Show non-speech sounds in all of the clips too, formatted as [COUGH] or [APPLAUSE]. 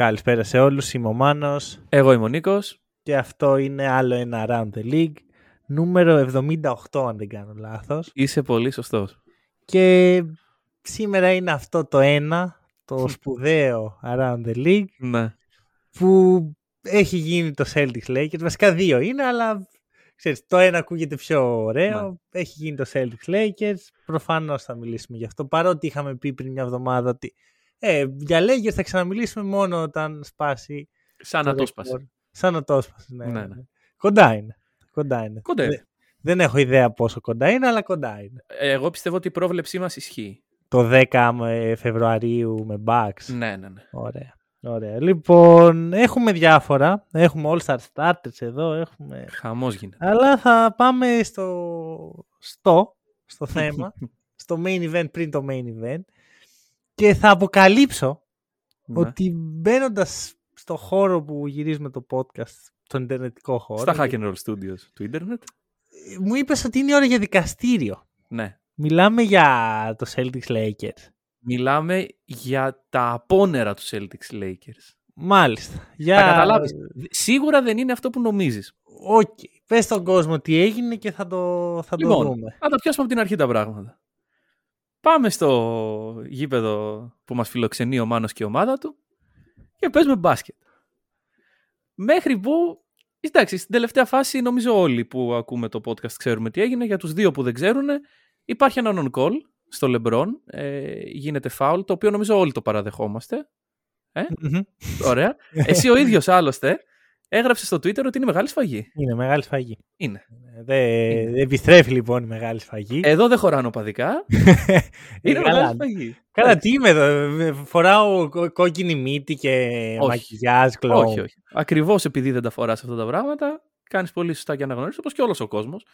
Καλησπέρα σε όλους, είμαι ο Μάνος Εγώ είμαι ο Νίκος. και αυτό είναι άλλο ένα Around the League, νούμερο 78 αν δεν κάνω λάθος. Είσαι πολύ σωστός. Και σήμερα είναι αυτό το ένα, το σπουδαίο Around the League, Ναι. που έχει γίνει το Celtics Lakers. Βασικά δύο είναι, αλλά ξέρεις, το ένα ακούγεται πιο ωραίο. Ναι. Έχει γίνει το Celtics Lakers. Προφανώς θα μιλήσουμε γι' αυτό. Παρότι είχαμε πει πριν μια εβδομάδα ότι ε, για Lakers θα ξαναμιλήσουμε μόνο όταν σπάσει. Σαν να το σπάσει. ρεκόρ. Σαν να το σπάσει. Ναι, Ναι, ναι, ναι. ναι. Κοντά είναι. Κοντά είναι. Κοντά είναι. Δε- δεν έχω ιδέα πόσο κοντά είναι, αλλά κοντά είναι. Εγώ πιστεύω ότι η πρόβλεψή μας ισχύει. Το 10 με- Φεβρουαρίου με Bucks. Ναι, ναι, ναι. Ωραία. Ωραία. Λοιπόν, έχουμε διάφορα. Έχουμε All-Star Starters εδώ. Έχουμε... Χαμός γίνεται. Αλλά θα πάμε στο, στο, στο θέμα, [LAUGHS] στο main event πριν το main event και θα αποκαλύψω Ναι. ότι μπαίνοντας στο χώρο που γυρίζουμε το podcast, στον ιντερνετικό χώρο, Στα Hack and Roll Studios του ίντερνετ. μου είπες ότι είναι η ώρα για δικαστήριο. Ναι. Μιλάμε για το Celtics Lakers. Μιλάμε για τα απόνερα του Celtics Lakers. Μάλιστα. Για... Θα καταλάβεις. Σίγουρα δεν είναι αυτό που νομίζεις. Οκ. Πες στον κόσμο τι έγινε και θα το, θα το Λοιπόν, δούμε. να τα πιάσουμε από την αρχή τα πράγματα. Πάμε στο γήπεδο που μας φιλοξενεί ο Μάνος και η ομάδα του και παίζουμε μπάσκετ. Μέχρι που, εντάξει, στην τελευταία φάση νομίζω όλοι που ακούμε το podcast ξέρουμε τι έγινε. Για τους δύο που δεν ξέρουν υπάρχει ένα non-call στο LeBron, ε, γίνεται φάουλ, το οποίο νομίζω όλοι το παραδεχόμαστε. Μμμ. Ωραία. Εσύ ο ίδιος άλλωστε έγραψε στο Twitter ότι είναι μεγάλη σφαγή. Είναι μεγάλη σφαγή. Είναι. Δεν Είναι. δεν επιστρέφει λοιπόν η μεγάλη σφαγή. Εδώ δεν χωράνε οπαδικά. [LAUGHS] είναι καλά. μεγάλη σφαγή. Καλά, τι είμαι εδώ. Φοράω κο- κόκκινη μύτη και Όχι. μακιγιάζ κλόουν. Όχι, όχι. Ακριβώς επειδή δεν τα φοράς αυτά τα πράγματα, κάνεις πολύ σωστά και αναγνωρίζεις όπως και όλος ο κόσμος.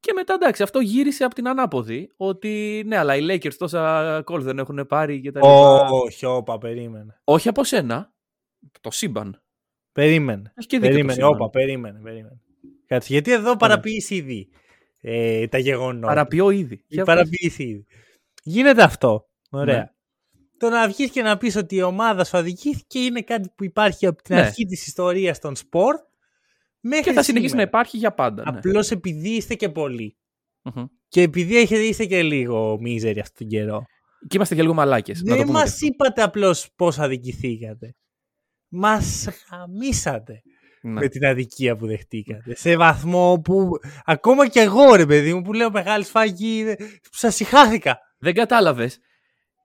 Και μετά εντάξει, αυτό γύρισε από την ανάποδη. Ότι ναι, αλλά οι Lakers τόσα κόλ δεν έχουν πάρει και τα λοιπά. Όχι, όπα, περίμενε. Όχι από σένα. Το σύμπαν. Περίμενε. Έχει και δίκιο. το Περίμενε, σύμπαν. όπα, περίμενε. περίμενε. Κάτσε, γιατί εδώ παραποίηση ήδη ε, τα γεγονότα. Παραποιώ ήδη. Η Για πες. παραποίηση ήδη. Γίνεται αυτό. Ωραία. Ναι. Το να βγεις και να πεις ότι η ομάδα σου αδικήθηκε είναι κάτι που υπάρχει από την Ναι. αρχή της ιστορίας των σπορ. Μέχρι Και θα συνεχίσει να σήμερα. υπάρχει για πάντα. Ναι. Απλώς επειδή είστε και πολλοί. Μμμ. Και επειδή έχετε, είστε και λίγο μίζεροι αυτόν τον καιρό. Και είμαστε και λίγο μαλάκες. Δεν μας είπατε απλώς πώς αδικηθήκατε. Μας χαμίσατε Ναι. με την αδικία που δεχτήκατε. Σε βαθμό που ακόμα και εγώ ρε παιδί μου που λέω μεγάλη σφαγή, σας συχάθηκα. Δεν κατάλαβες.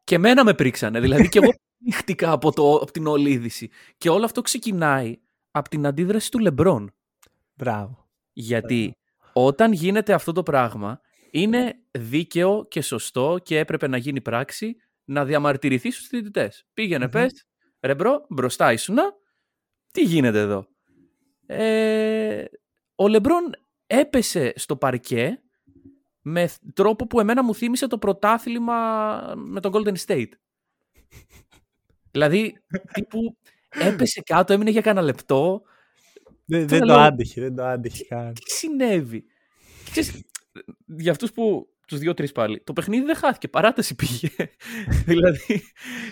Και μένα με πρίξανε. Δηλαδή και εγώ [LAUGHS] νύχτηκα από, το, από την όλη είδηση. Και όλο αυτό ξεκινάει από την αντίδραση του Λεμπρόν. Μπράβο. Γιατί όταν γίνεται αυτό το πράγμα, είναι δίκαιο και σωστό και έπρεπε να γίνει πράξη να διαμαρτυρηθεί στους διαιτητές. Πήγαινε, Μμμ. πες, ρε bro, μπροστά ήσουνα, τι γίνεται εδώ; Ε, ο Λεμπρόν έπεσε στο παρκέ με θ- τρόπο που εμένα μου θύμισε το πρωτάθλημα με τον Golden State. δηλαδή, τύπου έπεσε κάτω, έμεινε για κανένα λεπτό, Δεν, Τώρα δεν το λέω- άντεχε, δεν το άντεχε καν. τι συνέβη; Και Ξέρεις, για αυτούς που τους δύο-τρεις πάλι, το παιχνίδι δεν χάθηκε, παράταση πήγε. [LAUGHS] δηλαδή,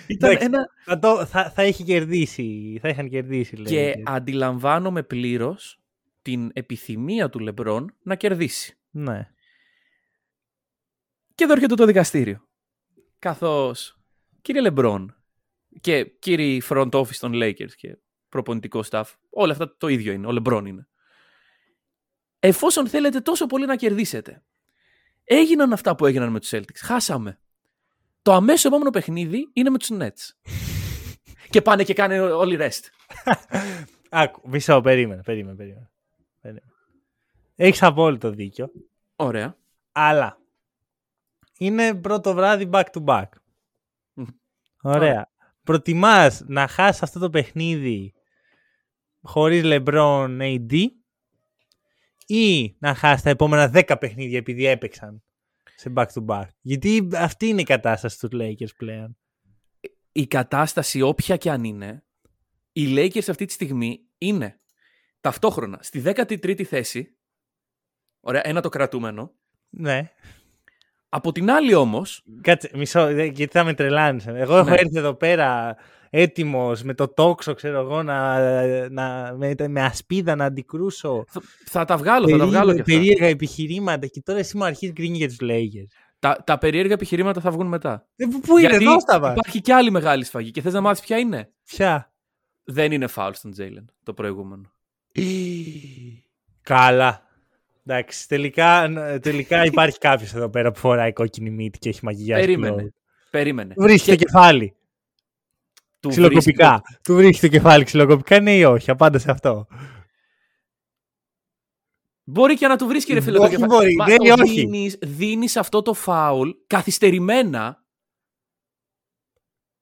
ήταν Εντάξει. ένα... Θα, το, θα, θα είχε κερδίσει, θα είχαν κερδίσει λέει. Και αντιλαμβάνομαι πλήρως την επιθυμία του Λεμπρόν να κερδίσει. Ναι. Και εδώ έρχεται το δικαστήριο. Καθώς, κύριε Λεμπρόν και κύριοι front office των Lakers και προπονητικό staff, όλα αυτά το ίδιο είναι, ο Λεμπρόν είναι. Εφόσον θέλετε τόσο πολύ να κερδίσετε, έγιναν αυτά που έγιναν με τους Celtics. Χάσαμε. Το αμέσως επόμενο παιχνίδι είναι με τους Nets. [LAUGHS] και πάνε και κάνε όλοι rest. [LAUGHS] Άκου, μισό, περίμενε, περίμενε, περίμενε. περίμενε. Έχεις απόλυτο δίκιο, Ωραία. αλλά είναι πρώτο βράδυ back to back. Μμ. Ωραία. Προτιμάς να χάσεις αυτό το παιχνίδι χωρίς LeBron AD ή να χάσει τα επόμενα 10 παιχνίδια επειδή έπαιξαν σε back-to-back. Γιατί αυτή είναι η κατάσταση του Lakers πλέον. Η κατάσταση όποια και αν είναι, οι Lakers αυτή τη στιγμή είναι ταυτόχρονα στη 13η θέση. Ωραία, ένα το κρατούμενο. Ναι. Από την άλλη όμως... Κάτσε, μισό, γιατί θα με τρελάνεις. Εγώ έχω Ναι. έρθει εδώ πέρα έτοιμος με το τόξο, ξέρω εγώ, να, να, με, με ασπίδα να αντικρούσω Θα, θα τα βγάλω, θα τα βγάλω και αυτά. περίεργα επιχειρήματα και τώρα εσύ μου αρχίζεις γκρίνεις για τους Lakers. Τα, τα περίεργα επιχειρήματα θα βγουν μετά. Ε, πού- πού είναι, Γιατί εδώ στα βάζ. υπάρχει και άλλη μεγάλη σφαγή και θες να μάθεις ποια είναι; Ποια; Δεν είναι foul στον Jalen το προηγούμενο. Καλά. Εντάξει, τελικά, τελικά [LAUGHS] υπάρχει κάποιος εδώ πέρα που φοράει κόκκινη μύτη και έχει μαγεία. Περίμενε. Περίμενε. Βρίσκει το κεφάλι. Του Ξυλοκοπικά. Του βρίσκει το κεφάλι ξυλοκοπικά, ναι ή όχι. Απάντα σε αυτό. Μπορεί και να του βρίσκει ρε φίλε το Όχι κεφάλι. μπορεί, Μα δεν το είναι όχι. δίνεις, δίνεις αυτό το φάουλ καθυστερημένα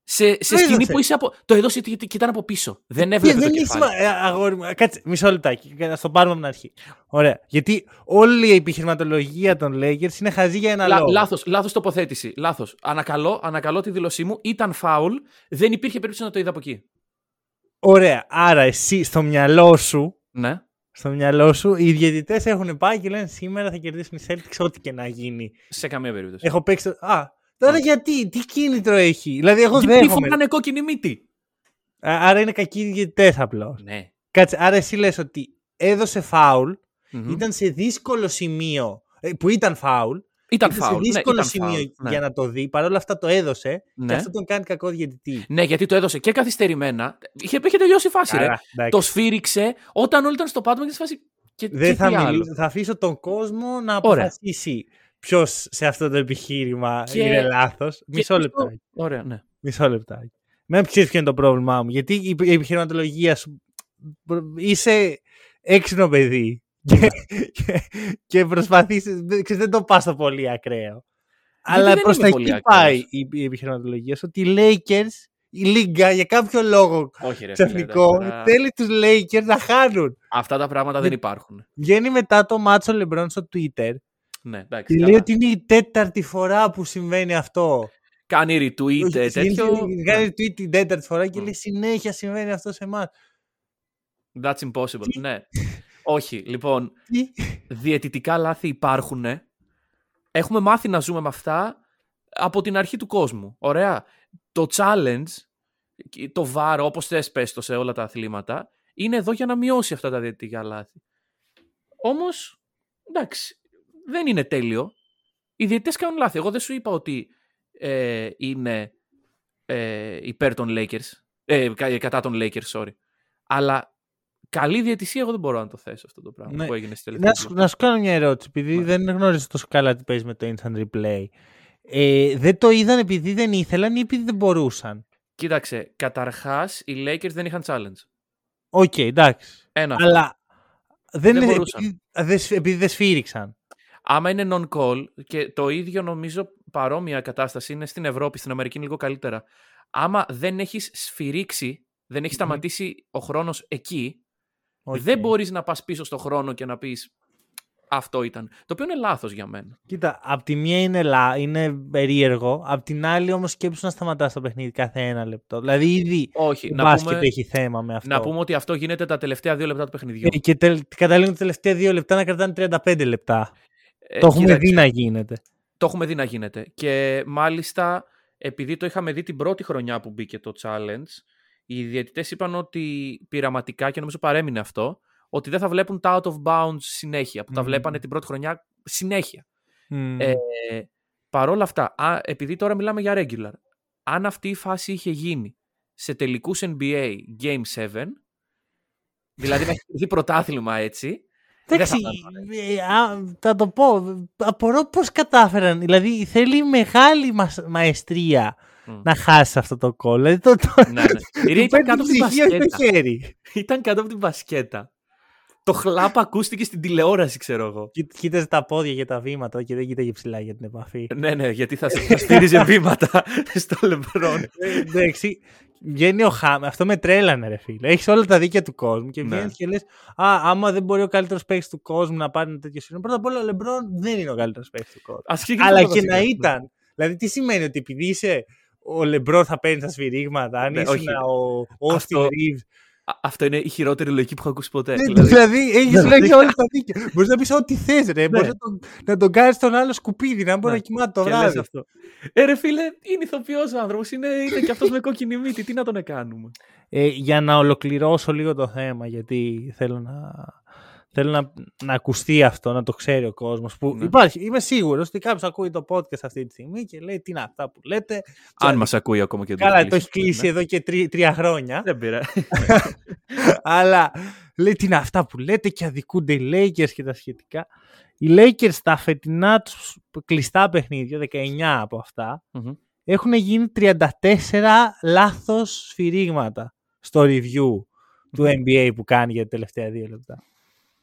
σε, σε Το σκηνή έδωσε. που είσαι από... Το έδωσε και, και ήταν από πίσω. Δεν Και έβλεπε το δεν είναι κεφάλι. σημα... ε, αγόρι μου, κάτσε, μισό λεπτάκι. Να το πάρουμε από την αρχή. Ωραία. Γιατί όλη η επιχειρηματολογία των Lakers είναι χαζή για ένα Λα, λόγο. λάθος, λάθος τοποθέτηση. Λάθος. Ανακαλώ, ανακαλώ τη δήλωσή μου. Ήταν φάουλ. Δεν υπήρχε περίπτωση να το είδα από εκεί. Ωραία. Άρα εσύ στο μυαλό σου, Ναι. στο μυαλό σου, οι διαιτητές έχουν πάει και λένε σήμερα θα κερδίσουν οι Celtics ό,τι και να γίνει. Σε καμία περίπτωση. Έχω παίξει. το- Α, τώρα γιατί, τι κίνητρο έχει; Δηλαδή, εγώ Γιατί δέχομαι. φοράνε κόκκινη μύτη. Α- Άρα είναι κακοί διαιτητέ απλώ. Ναι. Κάτσε, άρα εσύ λες ότι έδωσε φάουλ, Μμμ. ήταν σε δύσκολο σημείο. ε, που ήταν φάουλ. Ήταν ήταν φάουλ. σε δύσκολο ναι, ήταν σημείο φάουλ. Ναι. για να το δει. Παρ' όλα αυτά το έδωσε Ναι. και αυτό τον κάνει κακό διαιτητή. Ναι, γιατί το έδωσε και καθυστερημένα. Είχε, είχε τελειώσει η φάση, ρε. Καλά, εντάξει. Το σφύριξε όταν όλοι ήταν στο πάτωμα και στη φάση. Και, Δεν και θα, τι άλλο; μιλήσω, θα αφήσω τον κόσμο να Ωραία. Αποφασίσει ποιος σε αυτό το επιχείρημα Και- είναι λάθος. Μισό αυτό- λεπτάκι. Ωραία, ναι. Μισό λεπτάκι. Με ξέρεις ποιο είναι το πρόβλημά μου. Γιατί η η επιχειρηματολογία σου. Είσαι έξυπνο παιδί. Και, και, και προσπαθεί. Δεν το πας στο πολύ ακραίο. Αλλά δεν προς είμαι τα πολύ εκεί ακραίος. πάει η, η επιχειρηματολογία σου. Ότι οι Lakers, η Λίγκα για κάποιο λόγο Όχι, ρε. φίλε, ξαφνικό τώρα- θέλει τους Lakers να χάνουν. Αυτά τα πράγματα δεν υπάρχουν. Βγαίνει μετά το μάτσο Λεμπρόν στο Twitter Ναι, και εντάξει. λέει καλά. ότι είναι η τέταρτη φορά που συμβαίνει αυτό. Κάνει retweet, ε, τέτοιο. Κάνει tweet την τέταρτη φορά και Ναι. λέει συνέχεια συμβαίνει αυτό σε εμάς. That's impossible. ναι. Όχι, λοιπόν, Τι; διαιτητικά λάθη υπάρχουν. Έχουμε μάθει να ζούμε με αυτά από την αρχή του κόσμου. Ωραία. Το challenge, το VAR, όπως θες πες το σε όλα τα αθλήματα, είναι εδώ για να μειώσει αυτά τα διαιτητικά λάθη. Όμως, εντάξει, δεν είναι τέλειο. Οι διαιτητές κάνουν λάθη. Εγώ δεν σου είπα ότι ε, είναι ε, υπέρ των Lakers, ε, κα- κατά των Lakers, sorry. Αλλά καλή διαιτησία εγώ δεν μπορώ να το θέσω αυτό το πράγμα Ναι. που έγινε στη τελευταία Να σου, να σου κάνω μια ερώτηση, επειδή Ναι. δεν γνώριζα τόσο καλά τι παίζει με το instant replay. Ε, δεν το είδαν επειδή δεν ήθελαν ή επειδή δεν μπορούσαν; Κοίταξε, καταρχάς οι Lakers δεν είχαν challenge. Οκ, εντάξει. Ένα. αυτό. Αλλά δεν, Δεν είναι μπορούσαν. επειδή, δεν σ- επειδή δεν σφύριξαν. Άμα είναι non-call και το ίδιο νομίζω παρόμοια κατάσταση είναι στην Ευρώπη, στην Αμερική είναι λίγο καλύτερα. Άμα δεν έχεις σφυρίξει, δεν έχεις Μμμ. σταματήσει ο χρόνος εκεί, Οκ. δεν μπορείς να πας πίσω στο χρόνο και να πεις αυτό ήταν. Το οποίο είναι λάθος για μένα. Κοίτα, απ' τη μία είναι, λα, είναι περίεργο, απ' την άλλη όμως σκέψου να σταματάς το παιχνίδι κάθε ένα λεπτό. Δηλαδή ήδη Όχι, το να μπάσκετ πούμε, έχει θέμα με αυτό. να πούμε ότι αυτό γίνεται τα τελευταία δύο λεπτά του παιχνιδιού. Ε, Και τελ, καταλήγουν τα τελευταία δύο λεπτά να κρατάνε 35 λεπτά. Ε, το έχουμε κοίταξε, δει να γίνεται. Το έχουμε δει να γίνεται. Και μάλιστα, επειδή το είχαμε δει την πρώτη χρονιά που μπήκε το challenge, οι διαιτητές είπαν ότι πειραματικά, και νομίζω παρέμεινε αυτό, ότι δεν θα βλέπουν τα out of bounds συνέχεια, που τα Μμμ. βλέπανε την πρώτη χρονιά συνέχεια. Μμμ. Ε, Παρ' όλα αυτά, α, επειδή τώρα μιλάμε για regular, αν αυτή η φάση είχε γίνει σε τελικούς NBA Game 7, δηλαδή να έχει δει πρωτάθλημα έτσι, δεν Εντάξει, θα ήταν ε, α, θα το πω. Απορώ πώς κατάφεραν. Δηλαδή θέλει μεγάλη μας, μαεστρία Μμ. να χάσει αυτό το κόλλο. Δηλαδή, το, το, ναι, ναι. του ήταν παίρνει κάτω από την ψυχή, όχι μπασκέτα. το χέρι. Ήταν κάτω από την μπασκέτα. Το χλάπ ακούστηκε στην τηλεόραση, ξέρω εγώ. Κοί- Κοίταζε τα πόδια και τα βήματα και δεν κοίταγε ψηλά για την επαφή. ναι, ναι, γιατί θα, θα σφύριζε βήματα [LAUGHS] στο Λεμπρόν. Ε, Εντάξει, βγαίνει ο Χάμ. Αυτό με τρέλανε, ρε φίλε. Έχεις όλα τα δίκαια του κόσμου και Ναι. βγαίνεις και λες: Α, άμα δεν μπορεί ο καλύτερος παίκτης του κόσμου να πάρει ένα τέτοιο σύνολο. Πρώτα απ' όλα, ο Λεμπρόν δεν είναι ο καλύτερος παίκτης του κόσμου. Ας ξεκινήσουμε Αλλά από τα και να βασικά. ήταν. Δηλαδή, τι σημαίνει ότι επειδή είσαι ο Λεμπρόν θα παίρνεις τα σφυρίγματα, αν Ναι, ήσουν όχι. ο Austin Αυτό- Reeves. Α, Αυτό είναι η χειρότερη λογική που έχω ακούσει ποτέ. Ναι, Δηλαδή, Δηλαδή, έχεις Ναι. λέει όλα τα δίκαια. Μπορείς να πεις ό,τι θες, ρε. Μπορείς να τον, να τον κάνεις τον άλλο σκουπίδι, να μπορεί Ναι. να κοιμάται το και λες βράδυ. αυτό. Ε, ρε φίλε, είναι ηθοποιός ο άνθρωπος. Είναι, είναι και αυτός με κόκκινη μύτη. Τι να τον κάνουμε; Ε, για να ολοκληρώσω λίγο το θέμα, γιατί θέλω να, θέλω να, να ακουστεί αυτό, να το ξέρει ο κόσμος. Που Ναι. υπάρχει, είμαι σίγουρος ότι κάποιος ακούει το podcast αυτή τη στιγμή και λέει τι είναι αυτά που λέτε. Αν μας ακούει ακόμα και δεν Καλά, το το έχει κλείσει ναι. εδώ και τρι- τρία χρόνια. Δεν πειράζει. [LAUGHS] αλλά λέει τι είναι αυτά που λέτε και αδικούνται οι Lakers και τα σχετικά. Οι Lakers στα φετινά τους κλειστά παιχνίδια, 19 από αυτά, Μμμ. έχουν γίνει 34 λάθος σφυρίγματα στο review του NBA που κάνει για τα τελευταία δύο λεπτά.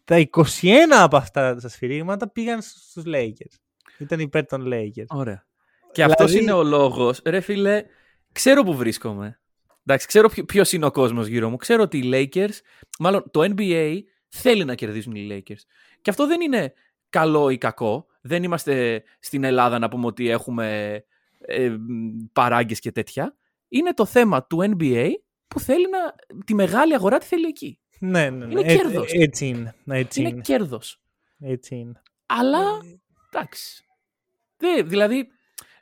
Τα 21 από αυτά τα σφυρίγματα πήγαν στους Lakers. Ήταν υπέρ των Lakers. Ωραία. Και αυτός Δηλαδή- είναι ο λόγος. Ρε φίλε, ξέρω που βρίσκομαι. Εντάξει, ξέρω ποιο είναι ο κόσμος γύρω μου. Ξέρω ότι οι Lakers, μάλλον το NBA θέλει να κερδίσουν οι Lakers. Και αυτό δεν είναι καλό ή κακό. Δεν είμαστε στην Ελλάδα να πούμε ότι έχουμε ε, παράγκες και τέτοια. Είναι το θέμα του NBA που θέλει να. τη μεγάλη αγορά τη θέλει εκεί. Ναι, ναι, ναι. Είναι Ε, κέρδος. ε, έτσι είναι. Έτσι είναι είναι. κέρδος. Έτσι είναι. Αλλά Ε, εντάξει. Δεν, δηλαδή,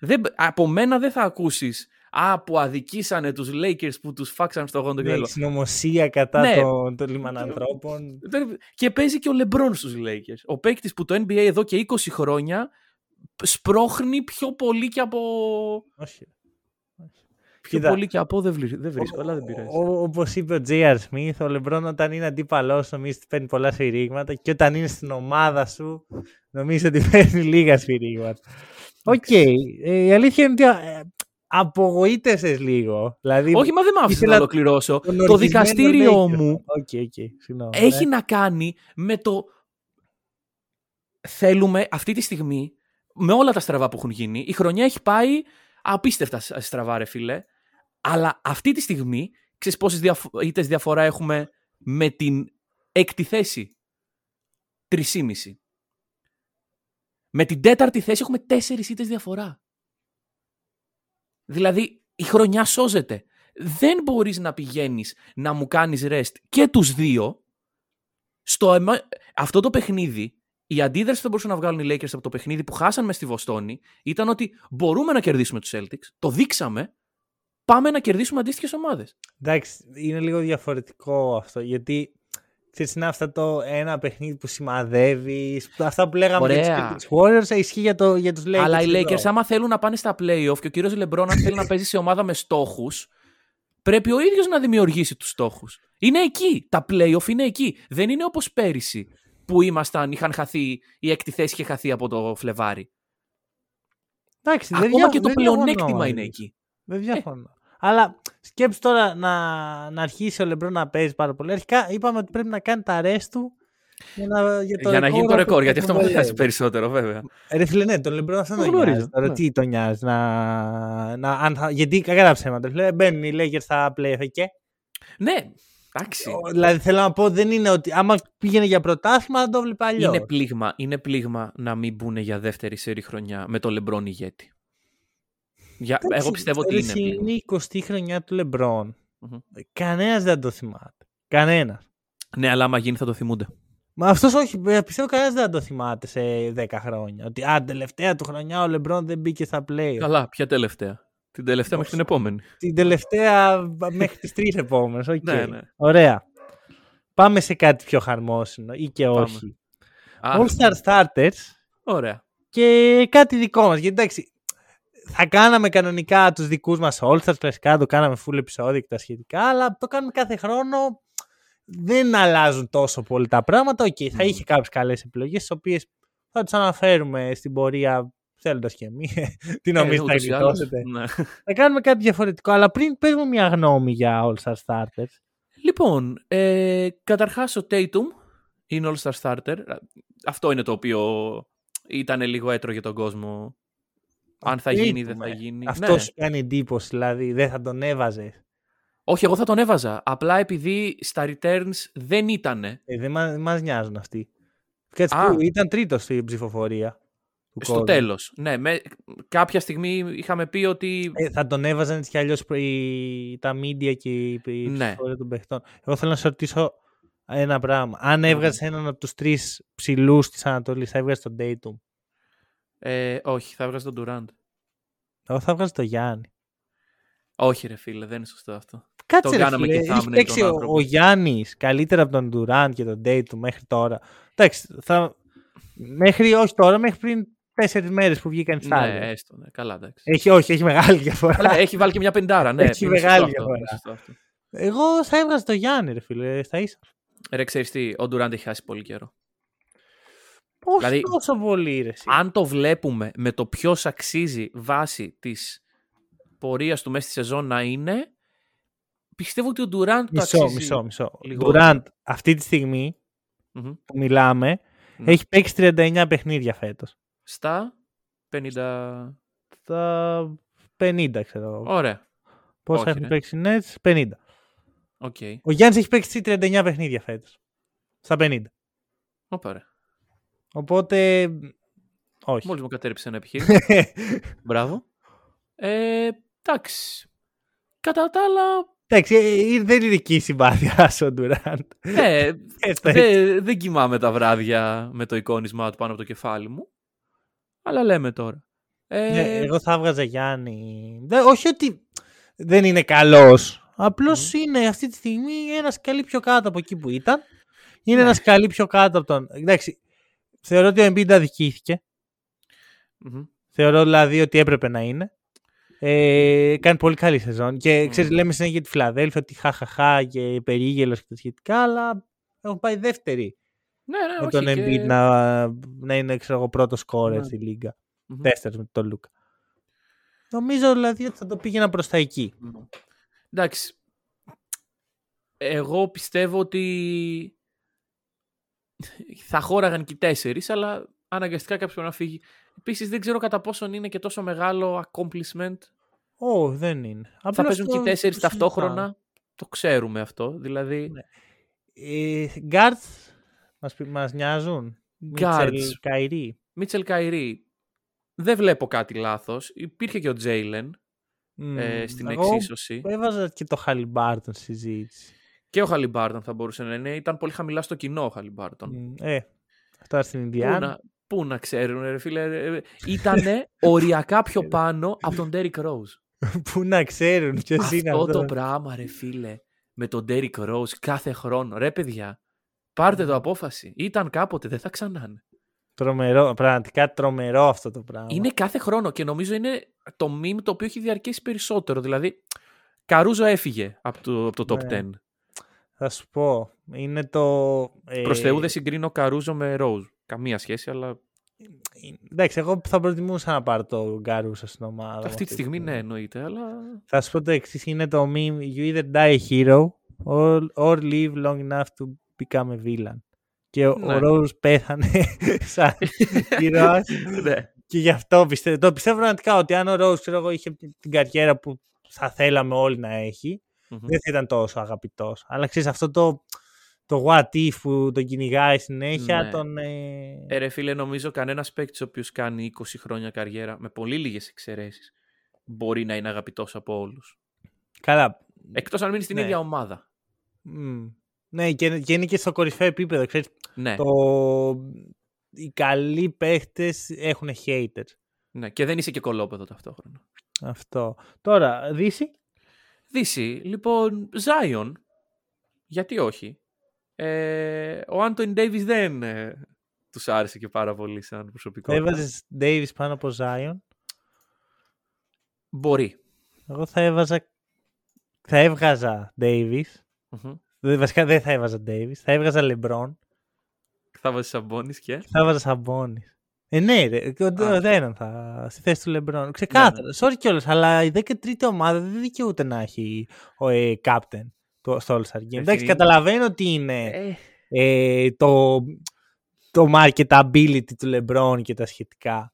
δεν, από μένα δεν θα ακούσεις «Α, που αδικήσανε τους Lakers που τους φάξαν στο γόντο» Ναι, κτλ. συνωμοσία κατά Ναι. των, των λιμανανθρώπων. Δεν- Και παίζει και ο LeBron στους Lakers. Ο παίκτης που το NBA εδώ και 20 χρόνια σπρώχνει πιο πολύ και από... Όχι. Πιο Κοίτα. πολύ και από δεν, βρι- δεν βρίσκω, αλλά δεν πειράζει. Όπως είπε ο J.R. Smith, ο Λεμπρόν όταν είναι αντίπαλός νομίζεις ότι παίρνει πολλά σφυρίγματα και όταν είναι στην ομάδα σου νομίζεις ότι [LAUGHS] παίρνει λίγα σφυρίγματα. Οκ. Ε, η αλήθεια είναι ότι ε, απογοήτευσες λίγο. Δηλαδή, Όχι, μα δεν με άφησες ήθελα να ολοκληρώσω. τον Το οργισμένο δικαστήριό Lakers. μου Οκ, οκ. συγγνώμη, έχει ναι. να κάνει με το θέλουμε αυτή τη στιγμή με όλα τα στραβά που έχουν γίνει η χρονιά έχει πάει απίστευτα σ- στραβά ρε φίλε. Αλλά αυτή τη στιγμή ξέρεις πόσες διαφο- ήττες διαφορά έχουμε με την έκτη θέση; 3,5 με την τέταρτη θέση έχουμε τέσσερις ήττες διαφορά. Δηλαδή η χρονιά σώζεται. Δεν μπορείς να πηγαίνεις να μου κάνεις rest και τους δύο στο εμα- αυτό το παιχνίδι, η αντίδραση που θα μπορούσαν να βγάλουν οι Lakers από το παιχνίδι που χάσαν μες στη Βοστόνη ήταν ότι μπορούμε να κερδίσουμε τους Celtics, το δείξαμε, πάμε να κερδίσουμε αντίστοιχες ομάδες. Εντάξει, είναι λίγο διαφορετικό αυτό γιατί ξέρεις, είναι αυτό το ένα παιχνίδι που σημαδεύεις. Αυτά που λέγαμε Ωραία. για τους Warriors ισχύει για, το, για τους Lakers. Αλλά οι εδώ. Lakers, άμα θέλουν να πάνε στα playoff και ο κύριος Λεμπρόν, αν θέλει να παίζει σε ομάδα με στόχους, πρέπει ο ίδιος να δημιουργήσει τους στόχους. Είναι εκεί. Τα playoff είναι εκεί. Δεν είναι όπως πέρυσι που ήμασταν, είχαν χαθεί, η έκτη θέση είχε χαθεί από το Φλεβάρι. Εντάξει, δεν Ακόμα δια- και το δεν διαφωνώ πλεονέκτημα μαζί είναι σου. εκεί. Δεν διαφωνώ. Αλλά σκέψου τώρα να, να αρχίσει ο Λεμπρό να παίζει πάρα πολύ. Αρχικά είπαμε ότι πρέπει να κάνει τα rest του για να, για το Για να γίνει το που ρεκόρ, γιατί τον αυτό με βολεύει. νοιάζει περισσότερο, βέβαια. Ε, Ρε φίλε, ναι, τον Λεμπρό αυτό Το δεν γνωρίζω, νοιάζει. Τώρα ναι. τι τον νοιάζει. Να, να, αν θα, γιατί κακά τα ψέματα. ρε Φίλε, μπαίνουν οι Lakers στα play και. Ναι, εντάξει. Ο- Δηλαδή θέλω να πω δεν είναι ότι άμα πήγαινε για πρωτάθλημα θα το βλέπει αλλιώς. Είναι πλήγμα, είναι πλήγμα να μην μπουν για δεύτερη σερή χρονιά με το Λεμπρόν ηγέτη. Για, εγώ πιστεύω ότι είναι πλήγμα. Είναι η 20η χρονιά του Λεμπρόν. Μμμ. Κανένας δεν το θυμάται. Κανένας. Ναι, αλλά άμα γίνει θα το θυμούνται. Μα αυτός όχι. ε, Πιστεύω κανένας δεν θα το θυμάται σε 10 χρόνια. Ότι α, τελευταία του χρονιά ο Λεμπρόν δεν μπήκε στα play. Καλά, ποια τελευταία; Την τελευταία μέχρι την επόμενη. Την τελευταία μέχρι τις τρεις επόμενες. Okay. Ναι, ναι. Ωραία. Πάμε σε κάτι πιο χαρμόσυνο ή και Πάμε. όχι. Α, All Star Starters Ωραία. και κάτι δικό μας. Γιατί εντάξει, θα κάναμε κανονικά τους δικούς μας All Stars, κλασικά το κάναμε full επεισόδιο και τα σχετικά, αλλά το κάνουμε κάθε χρόνο. Δεν αλλάζουν τόσο πολύ τα πράγματα. Οκ, θα Μμμ. είχε κάποιες καλές επιλογές, τις οποίες θα τις αναφέρουμε στην πορεία, θέλοντας και εμείς. [LAUGHS] Τι Ε, νομίζετε θα ούτως ή άλλως, γλιτώσετε; ναι. Θα κάνουμε κάτι διαφορετικό, αλλά πριν παίζουμε μια γνώμη για All Star Starters. Λοιπόν, ε, καταρχάς ο Tatum Είναι All-Star Starter. Αυτό είναι το οποίο ήταν λίγο έτρο για τον κόσμο. Αν θα γίνει ή δεν θα γίνει. Αυτός Ναι. σου κάνει εντύπωση, δηλαδή δεν θα τον έβαζε. Όχι, εγώ θα τον έβαζα. Απλά επειδή στα returns δεν ήτανε. Ε, δεν μα μας νοιάζουν αυτοί. Κάτσε Α. που ήταν τρίτος στην ψηφοφορία. Του Στο κόσμου. τέλος. Ναι, με, κάποια στιγμή είχαμε πει ότι... Ε, θα τον έβαζαν έτσι κι αλλιώς τα media και η, η Ναι. ψηφοφορία των παιχτών. Εγώ θέλω να σε ρωτήσω ένα πράγμα. Αν έβγαζε έναν από τους τρεις ψηλούς της Ανατολής, θα έβγαζε τον Dayton. Ε, όχι, θα έβγαζε τον Durant. Εγώ θα έβγαζε τον Γιάννη. Όχι ρε φίλε, δεν είναι σωστό αυτό. Κάτσε ρε κάναμε φίλε, και έχει thumbnail παίξει τον ο, άνθρωπο. ο Γιάννης καλύτερα από τον Durant και τον Dayton μέχρι τώρα. Εντάξει, θα... μέχρι όχι τώρα, μέχρι πριν τέσσερις μέρες που βγήκαν στα Ναι, έστω, ναι. Καλά, εντάξει. Έχει, όχι, έχει μεγάλη διαφορά. Καλά, έχει βάλει και μια πεντάρα, ναι. Έχει είναι σωστό μεγάλη αυτό, διαφορά. είναι σωστό αυτό. Εγώ θα έβγαζα τον Γιάννη, ρε φίλε, στα ίσα. Ρε, ξέρεις τι, ο Durant έχει χάσει πολύ καιρό. Όχι Δηλαδή, τόσο πολύ, ρε. εσύ. Αν το βλέπουμε με το ποιος αξίζει βάση της πορείας του μέσα στη σεζόν να είναι, πιστεύω ότι ο Durant το Μισό, αξίζει. μισό, μισό. Ο λιγότερο. Durant αυτή τη στιγμή Μμμ. που μιλάμε Ναι. έχει παίξει 39 παιχνίδια φέτος. Στα 50. Στα 50 ξέρω εγώ. Ωραία. Πόσα όχι, έχουν ρε. παίξει οι Nets, 50. Οκ. Ο Γιάννης έχει παίξει 39 παιχνίδια φέτος. Στα 50. Όπα, ρε. Οπότε, όχι. Μόλις μου κατέριψε ένα επιχείρημα. [LAUGHS] Μπράβο. Ε, εντάξει. Κατά τα άλλα, Εντάξει, ε, ε, δεν είναι εκεί η συμπάθειά σου ο Durant. ε, Έτσι, έτσι. δεν δεν κοιμάμαι τα βράδια με το εικόνισμά του πάνω από το κεφάλι μου. Αλλά λέμε τώρα. Ε, Ναι, εγώ θα έβγαζα Γιάννη. Δε- όχι ότι δεν είναι καλός. Απλώς είναι αυτή τη στιγμή ένας σκαλί πιο κάτω από εκεί που ήταν. Είναι Ναι. ένας σκαλί πιο κάτω από τον. Εντάξει, θεωρώ ότι ο Embiid αδικήθηκε. μμμ. Θεωρώ δηλαδή ότι έπρεπε να είναι. Ε, κάνει πολύ καλή σεζόν. Και ξέρεις, Μμμ. λέμε συνέχεια για τη Φιλαδέλφια ότι χαχαχά και περίγελος και τα σχετικά, αλλά έχουν πάει δεύτερη. Ναι, ναι, με όχι. τον και- Embiid να, να είναι ξέρω εγώ, πρώτος σκόρερ Ναι. στη λίγα. Μμμ. Δεύτερο με τον Λούκα. Νομίζω δηλαδή ότι θα το πήγαινα προς τα εκεί. Εντάξει. Εγώ πιστεύω ότι θα χώραγαν και οι τέσσερις, αλλά αναγκαστικά κάποιος πρέπει να φύγει. Επίσης δεν ξέρω κατά πόσον είναι και τόσο μεγάλο accomplishment. Ω, δεν είναι. θα Απλώς παίζουν και το- οι τέσσερις το συζητάμε. ταυτόχρονα. Το ξέρουμε αυτό. Δηλαδή, Ναι. Ε, guards μας, πι- μας νοιάζουν. Guards. Μίτσελ, Κάιρι. Μίτσελ Κάιρι, δεν βλέπω κάτι λάθος. Υπήρχε και ο Τζέιλεν ε, Μμ, στην εγώ εξίσωση. Έβαζα και το Χαλιμπάρτον στη συζήτηση. Και ο Χαλιμπάρτον θα μπορούσε να είναι. Ήταν πολύ χαμηλά στο κοινό ο Χαλιμπάρτον. Μμ, Ε, αυτά στην Πού Ινδιάνα. να, πού να ξέρουν, ρε φίλε. Ήτανε οριακά πιο πάνω από τον Derrick Rose. [LAUGHS] Πού να ξέρουν ποιος είναι αυτό αυτός. το πράγμα, ρε φίλε, με τον Derrick Rose κάθε χρόνο. Ρε παιδιά, πάρτε το απόφαση. Ήταν κάποτε, δεν θα ξανάνε. Τρομερό, πραγματικά τρομερό αυτό το πράγμα. Είναι κάθε χρόνο και νομίζω είναι το meme το οποίο έχει διαρκέσει περισσότερο. Δηλαδή, Καρούζο έφυγε από το, από το top Ναι. 10. Θα σου πω. Είναι το. ε, Προς Θεού δεν συγκρίνω Καρούζο με Rose. Καμία σχέση, αλλά Εντάξει, εγώ θα προτιμούσα να πάρω το Γκαρούσα στην ομάδα. αυτή τη στιγμή ναι, εννοείται. Αλλά Θα σου πω το εξής: είναι το meme You either die a hero or, or live long enough to become a villain. Και ο, Ναι. ο Rose πέθανε [LAUGHS] σαν [LAUGHS] ήρωας ναι. και γι' αυτό πιστεύω. Το πιστεύω πραγματικά ότι αν ο Rose ξέρω εγώ, είχε την καριέρα που θα θέλαμε όλοι να έχει, Μμμ. δεν θα ήταν τόσο αγαπητός. Αλλά ξέρεις αυτό το, το what if που τον κυνηγάει συνέχεια, Ναι. τον... Ε... Ε, ρε φίλε, νομίζω κανένας παίκτης ο οποίος κάνει 20 χρόνια καριέρα με πολύ λίγες εξαιρέσεις μπορεί να είναι αγαπητός από όλους. Καλά. Εκτός αν μείνει στην Ναι. ίδια ομάδα. Μμ. Ναι, και, και είναι και στο κορυφαίο επίπεδο. Ξέρεις, Ναι, το... Οι καλοί παίχτες έχουν haters. ναι, και δεν είσαι και κολόπεδο ταυτόχρονα. Αυτό. Τώρα, Δύση; Δύση, λοιπόν, Zion. Γιατί όχι; Ε, ο Άντωνι Ντέιβις δεν ε, τους άρεσε και πάρα πολύ σαν Θα προσωπικό. έβαζες Davis πάνω από Zion; Μπορεί. Εγώ θα έβαζα... Θα έβγαζα Davis. Μμμ. Δεν- Βασικά δεν θα έβαζα Davis. Θα έβγαζα LeBron. Θα βάζεις Σαμπόνις και... Θα έβαζα Sabonis. Ε, ναι, ρε. Ο, ο, Α. Ναι, έναν θα. Στη θέση του LeBron. Ξεκάθαρα. Sorry κιόλας, αλλά η 13η ομάδα δεν δικαιούται να έχει ο ε, captain το, στο All-Star Game. Εντάξει, φίλε. καταλαβαίνω ότι είναι. Ε, ε, το, το marketability του LeBron και τα σχετικά.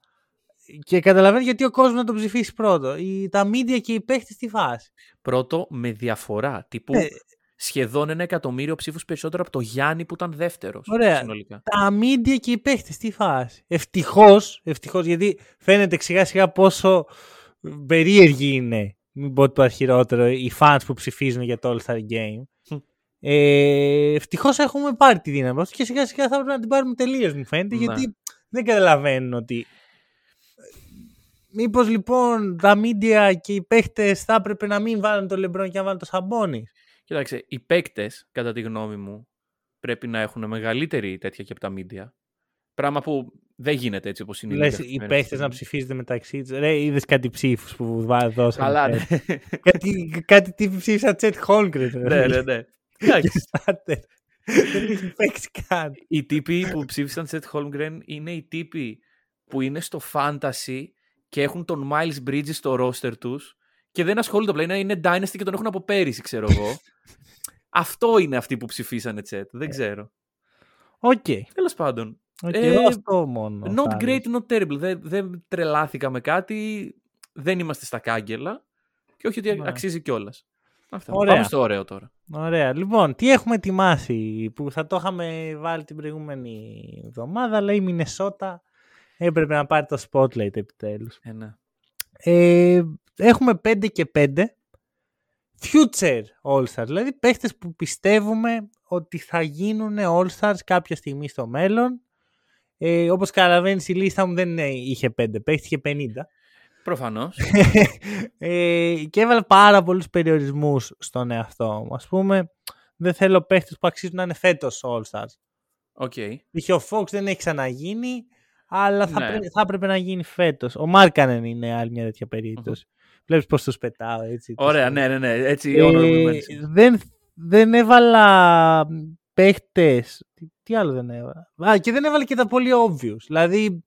Και καταλαβαίνω γιατί ο κόσμος να τον ψηφίσει πρώτο. Η, τα media και οι παίχτες στη φάση. Πρώτο με διαφορά. Τύπου Ναι. Σχεδόν ένα εκατομμύριο ψήφους περισσότερο από το Γιάννη που ήταν δεύτερος Ωραία. συνολικά. Τα media και οι παίχτες στη φάση. Ευτυχώς, ευτυχώς γιατί φαίνεται σιγά σιγά πόσο περίεργοι είναι. Μην πω το χειρότερο, οι fans που ψηφίζουν για το All-Star Game. Μμ. Ε, Ευτυχώς έχουμε πάρει τη δύναμη αυτή και σιγά σιγά θα πρέπει να την πάρουμε τελείως, μου φαίνεται, Ναι. γιατί δεν καταλαβαίνουν ότι. Μήπως λοιπόν τα media και οι παίχτες θα έπρεπε να μην βάλουν το LeBron και να βάλουν το Σαμπόνι. Κοίταξε, οι παίκτες, κατά τη γνώμη μου, πρέπει να έχουν μεγαλύτερη τέτοια και από τα media. Πράγμα που δεν γίνεται έτσι όπως είναι. η Λες λίγα οι αυτή τη παίχτες στιγμή. να ψηφίζετε μεταξύ τους. Ρε, είδες κάτι ψήφους που βά- δώσανε. Καλά, ναι. κάτι, κάτι τύποι ψήφισαν Τσετ Χόλμγκρεν. ναι, ναι, ναι. Εντάξει, Δεν έχει παίξει καν. οι τύποι που ψήφισαν Τσετ Holmgren είναι οι τύποι που είναι στο fantasy και έχουν τον Miles Bridges στο roster τους και δεν ασχολούνται απλά. Είναι, είναι Dynasty και τον έχουν από πέρυσι, ξέρω εγώ. [LAUGHS] Αυτό είναι αυτοί που ψηφίσανε Τσετ. Δεν ξέρω. Οκ. Τέλος πάντων. Οκ, Ε, εγώ αυτό μόνο. Not θα great, not terrible. Δεν, δεν τρελάθηκα με κάτι. Δεν είμαστε στα κάγκελα. Και όχι ότι Ναι. αξίζει κιόλας. Αυτά. Ωραία. Πάμε στο ωραίο τώρα. Ωραία. Λοιπόν, τι έχουμε ετοιμάσει που θα το είχαμε βάλει την προηγούμενη εβδομάδα, αλλά η Μινεσότα έπρεπε να πάρει το spotlight επιτέλους. Ε, ναι. Ε, έχουμε 5 και 5 future All-Stars, δηλαδή παίχτες που πιστεύουμε ότι θα γίνουν All-Stars κάποια στιγμή στο μέλλον. Ε, όπως καταλαβαίνεις η λίστα μου δεν ε, είχε 5 παίχτες, είχε 50. Προφανώς. [LAUGHS] ε, και έβαλα πάρα πολλούς περιορισμούς στον εαυτό μου. Ας πούμε, δεν θέλω παίχτες που αξίζουν να είναι φέτος All-Stars. Οκ. Είχε ο Fox δεν έχει ξαναγίνει, αλλά θα, Ναι. πρέ- θα έπρεπε να γίνει φέτος. Ο Μάρκανεν είναι άλλη μια τέτοια περίπτωση. Βλέπεις πώς τους πετάω έτσι. τους- Ωραία, ναι, ναι, ναι. Έτσι, Ε, honorable mention. δεν, δεν έβαλα παίχτες. Τι, τι άλλο δεν έβαλα. Α, και δεν έβαλα και τα πολύ obvious. Δηλαδή,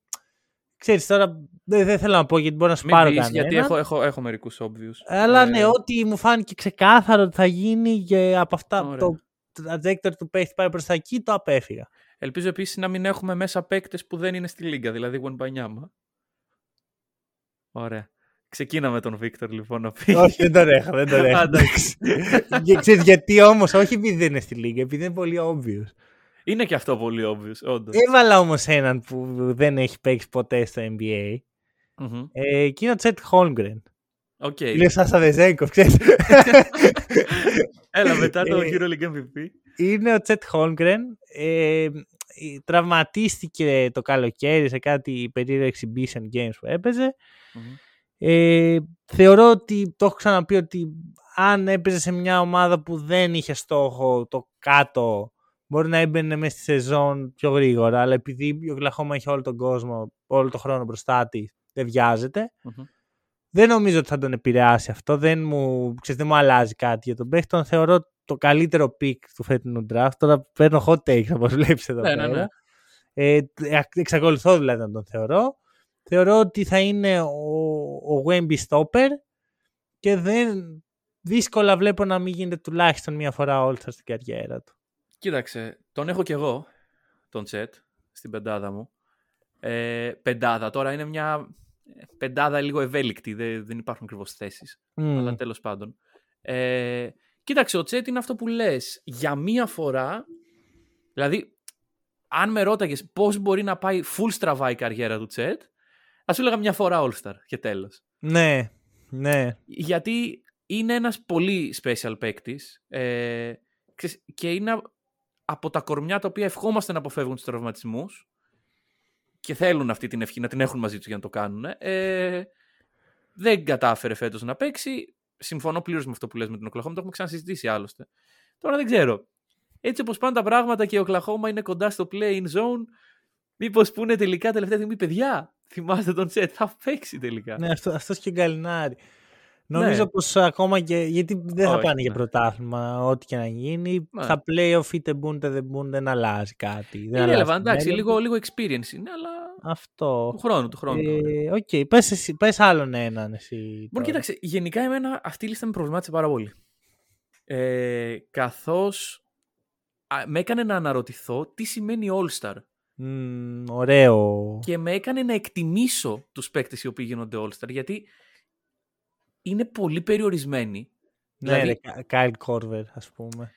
ξέρεις τώρα, δεν, δεν θέλω να πω γιατί μπορεί να σου Μην πάρω πεις, κανένα. γιατί έχω, έχω, έχω μερικούς obvious. Αλλά Ε, ναι, ό,τι μου φάνηκε ξεκάθαρο ότι θα γίνει και από αυτά Ωραία. το trajectory του παίχτη πάει προς τα εκεί, το απέφυγα. Ελπίζω επίσης να μην έχουμε μέσα παίκτες που δεν είναι στη λίγα, δηλαδή Wembanyama. Ωραία. Ξεκίναμε τον Βίκτορ λοιπόν να πει. όχι, δεν τον έχω, δεν τον έχω. Α, εντάξει. Και ξέρεις γιατί όμως, όχι επειδή δεν είναι στη λίγκα, επειδή είναι πολύ obvious. είναι και αυτό πολύ obvious, όντως. Έβαλα όμως έναν που δεν έχει παίξει ποτέ στο NBA Μμμ. ε, και είναι ο Τσετ Χόλμγκρεν. Οκ. Είναι ο Σάσα Βεζένκοφ, ξέρεις. Έλα μετά το Ε, EuroLeague MVP. είναι ο Τσετ Χόλμγκρεν. Ε, τραυματίστηκε το καλοκαίρι σε κάτι περίεργο exhibition games που έπαιζε. Μμμ. Ε, θεωρώ ότι το έχω ξαναπεί ότι αν έπαιζε σε μια ομάδα που δεν είχε στόχο το κάτω μπορεί να έμπαινε μέσα στη σεζόν πιο γρήγορα αλλά επειδή η Οκλαχώμα έχει όλο τον κόσμο όλο τον χρόνο μπροστά της δεν βιάζεται Μμμ. δεν νομίζω ότι θα τον επηρεάσει αυτό δεν μου, ξέρεις, δεν μου αλλάζει κάτι για τον παίχτη τον θεωρώ το καλύτερο pick του φετινού draft τώρα παίρνω hot takes όπως βλέπεις εδώ Ναι, ναι, πέρα ναι. ε, εξακολουθώ δηλαδή να τον θεωρώ. Θεωρώ ότι θα είναι ο, ο Wemby Stopper και δεν δύσκολα βλέπω να μην γίνεται τουλάχιστον μία φορά All-Star στην καριέρα του. Κοίταξε, τον έχω κι εγώ, τον Τσέτ, στην πεντάδα μου. Ε, πεντάδα, τώρα είναι μια ε, πεντάδα λίγο ευέλικτη, δεν, δεν υπάρχουν ακριβώς θέσεις. Μμμ. Αλλά τέλος πάντων. Ε, κοίταξε, ο Τσέτ είναι αυτό που λες. Για μία φορά, δηλαδή, αν με ρώταγες πώς μπορεί να πάει full στραβά η καριέρα του Τσέτ, θα σου έλεγα μια φορά All-Star και τέλος. Ναι, ναι. Γιατί είναι ένας πολύ special παίκτης ε, ξέρεις, και είναι από τα κορμιά τα οποία ευχόμαστε να αποφεύγουν τους τραυματισμούς και θέλουν αυτή την ευχή να την έχουν μαζί τους για να το κάνουν. Ε, δεν κατάφερε φέτος να παίξει. Συμφωνώ πλήρως με αυτό που λες με την Οκλαχώμα, το έχουμε ξανασυζητήσει άλλωστε. Τώρα δεν ξέρω. Έτσι όπως πάνε τα πράγματα και η Οκλαχώμα είναι κοντά στο play-in zone, μήπως πούνε τελικά τελευταία στιγμή, παιδιά, θυμάστε τον Τσέτ, θα παίξει τελικά. ναι αυτό, αυτός και ο Γκαλινάρη. Νομίζω Ναι. πως ακόμα και. Γιατί δεν θα Όχι, πάνε για ναι. πρωτάθλημα, ό,τι και να γίνει. Ναι. Θα playoff είτε μπουν είτε δεν μπουν, δεν αλλάζει κάτι. Δεν Είναι αλλάζει relevant, το εντάξει, μέλλον λίγο, του. λίγο experience είναι, αλλά Αυτό. του χρόνου, του χρόνου. Ε, Οκ, πες, εσύ- πες άλλον έναν εσύ. Λοιπόν, τώρα. κοίταξε, γενικά εμένα αυτή η λίστα με προβλημάτισε πάρα πολύ. Ε, καθώς α, με έκανε να αναρωτηθώ τι σημαίνει All-Star. Μμμ, ωραίο. Και με έκανε να εκτιμήσω τους παίκτες οι οποίοι γίνονται All-Star, γιατί είναι πολύ περιορισμένοι. Ναι, δηλαδή- ρε, Κα- Κάιλ Κόρβερ, ας πούμε.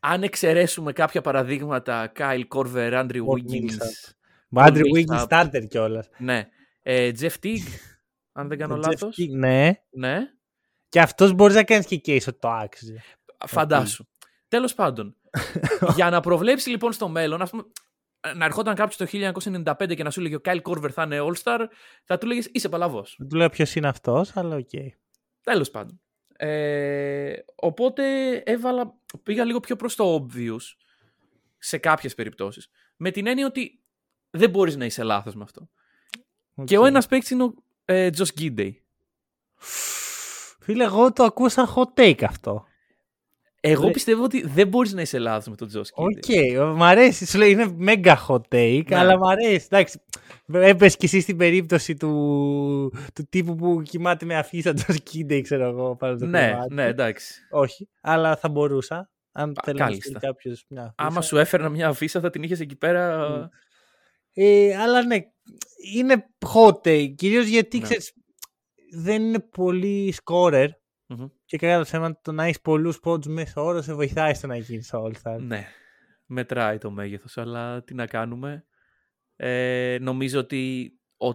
Αν εξαιρέσουμε κάποια παραδείγματα, Kyle Korver, Andrew Paul Wiggins, Millsap. Άντρι Wiggins Millsap. starter κιόλας. ναι, ε, Jeff Teague, αν δεν κάνω λάθος. Ναι. Ναι, Και αυτός μπορείς να κάνεις και case ότι το άξιζε. φαντάσου. Τέλος πάντων, [LAUGHS] για να προβλέψει λοιπόν στο μέλλον, ας πούμε, να ερχόταν κάποιος το 1995 και να σου λέγει ο Kyle Korver θα είναι All-Star, θα του λέγες είσαι παλαβός. Δεν του λέω ποιος είναι αυτός, αλλά οκ. Τέλος πάντων. Ε, οπότε έβαλα, πήγα λίγο πιο προς το obvious σε κάποιες περιπτώσεις. Με την έννοια ότι δεν μπορείς να είσαι λάθος με αυτό. Και ο Οκ. ένας παίκτης είναι ο ε, Josh Giddey. Φίλε, εγώ το ακούσα hot take αυτό. Εγώ Ρε. πιστεύω ότι δεν μπορείς να είσαι λάθος με τον Josh Giddey. OK, μ' αρέσει. Σου λέω είναι mega hot take, Ναι. αλλά μ' αρέσει. Εντάξει, έπες κι εσύ στην περίπτωση του, του τύπου που κοιμάται με αφίσα τον Giddey, ξέρω εγώ, πάνω στο Ναι, κρεβάτι. ναι, εντάξει. Όχι, αλλά θα μπορούσα. Αν θέλει να κάλλιστα. στείλει κάποιος μια αφίσα. Άμα σου έφερνα μια αφίσα θα την είχες εκεί πέρα. Μμ. Ε, αλλά ναι, είναι hot take. Κυρίως γιατί, Ναι. ξέρεις, δεν είναι πολύ scorer Μμμ. και κατά το θέμα το να έχεις πολλούς πόντους μέσα όρο σε βοηθάει στο να γίνεις All-Star. Ναι, μετράει το μέγεθος, αλλά τι να κάνουμε. Ε, νομίζω ότι ο,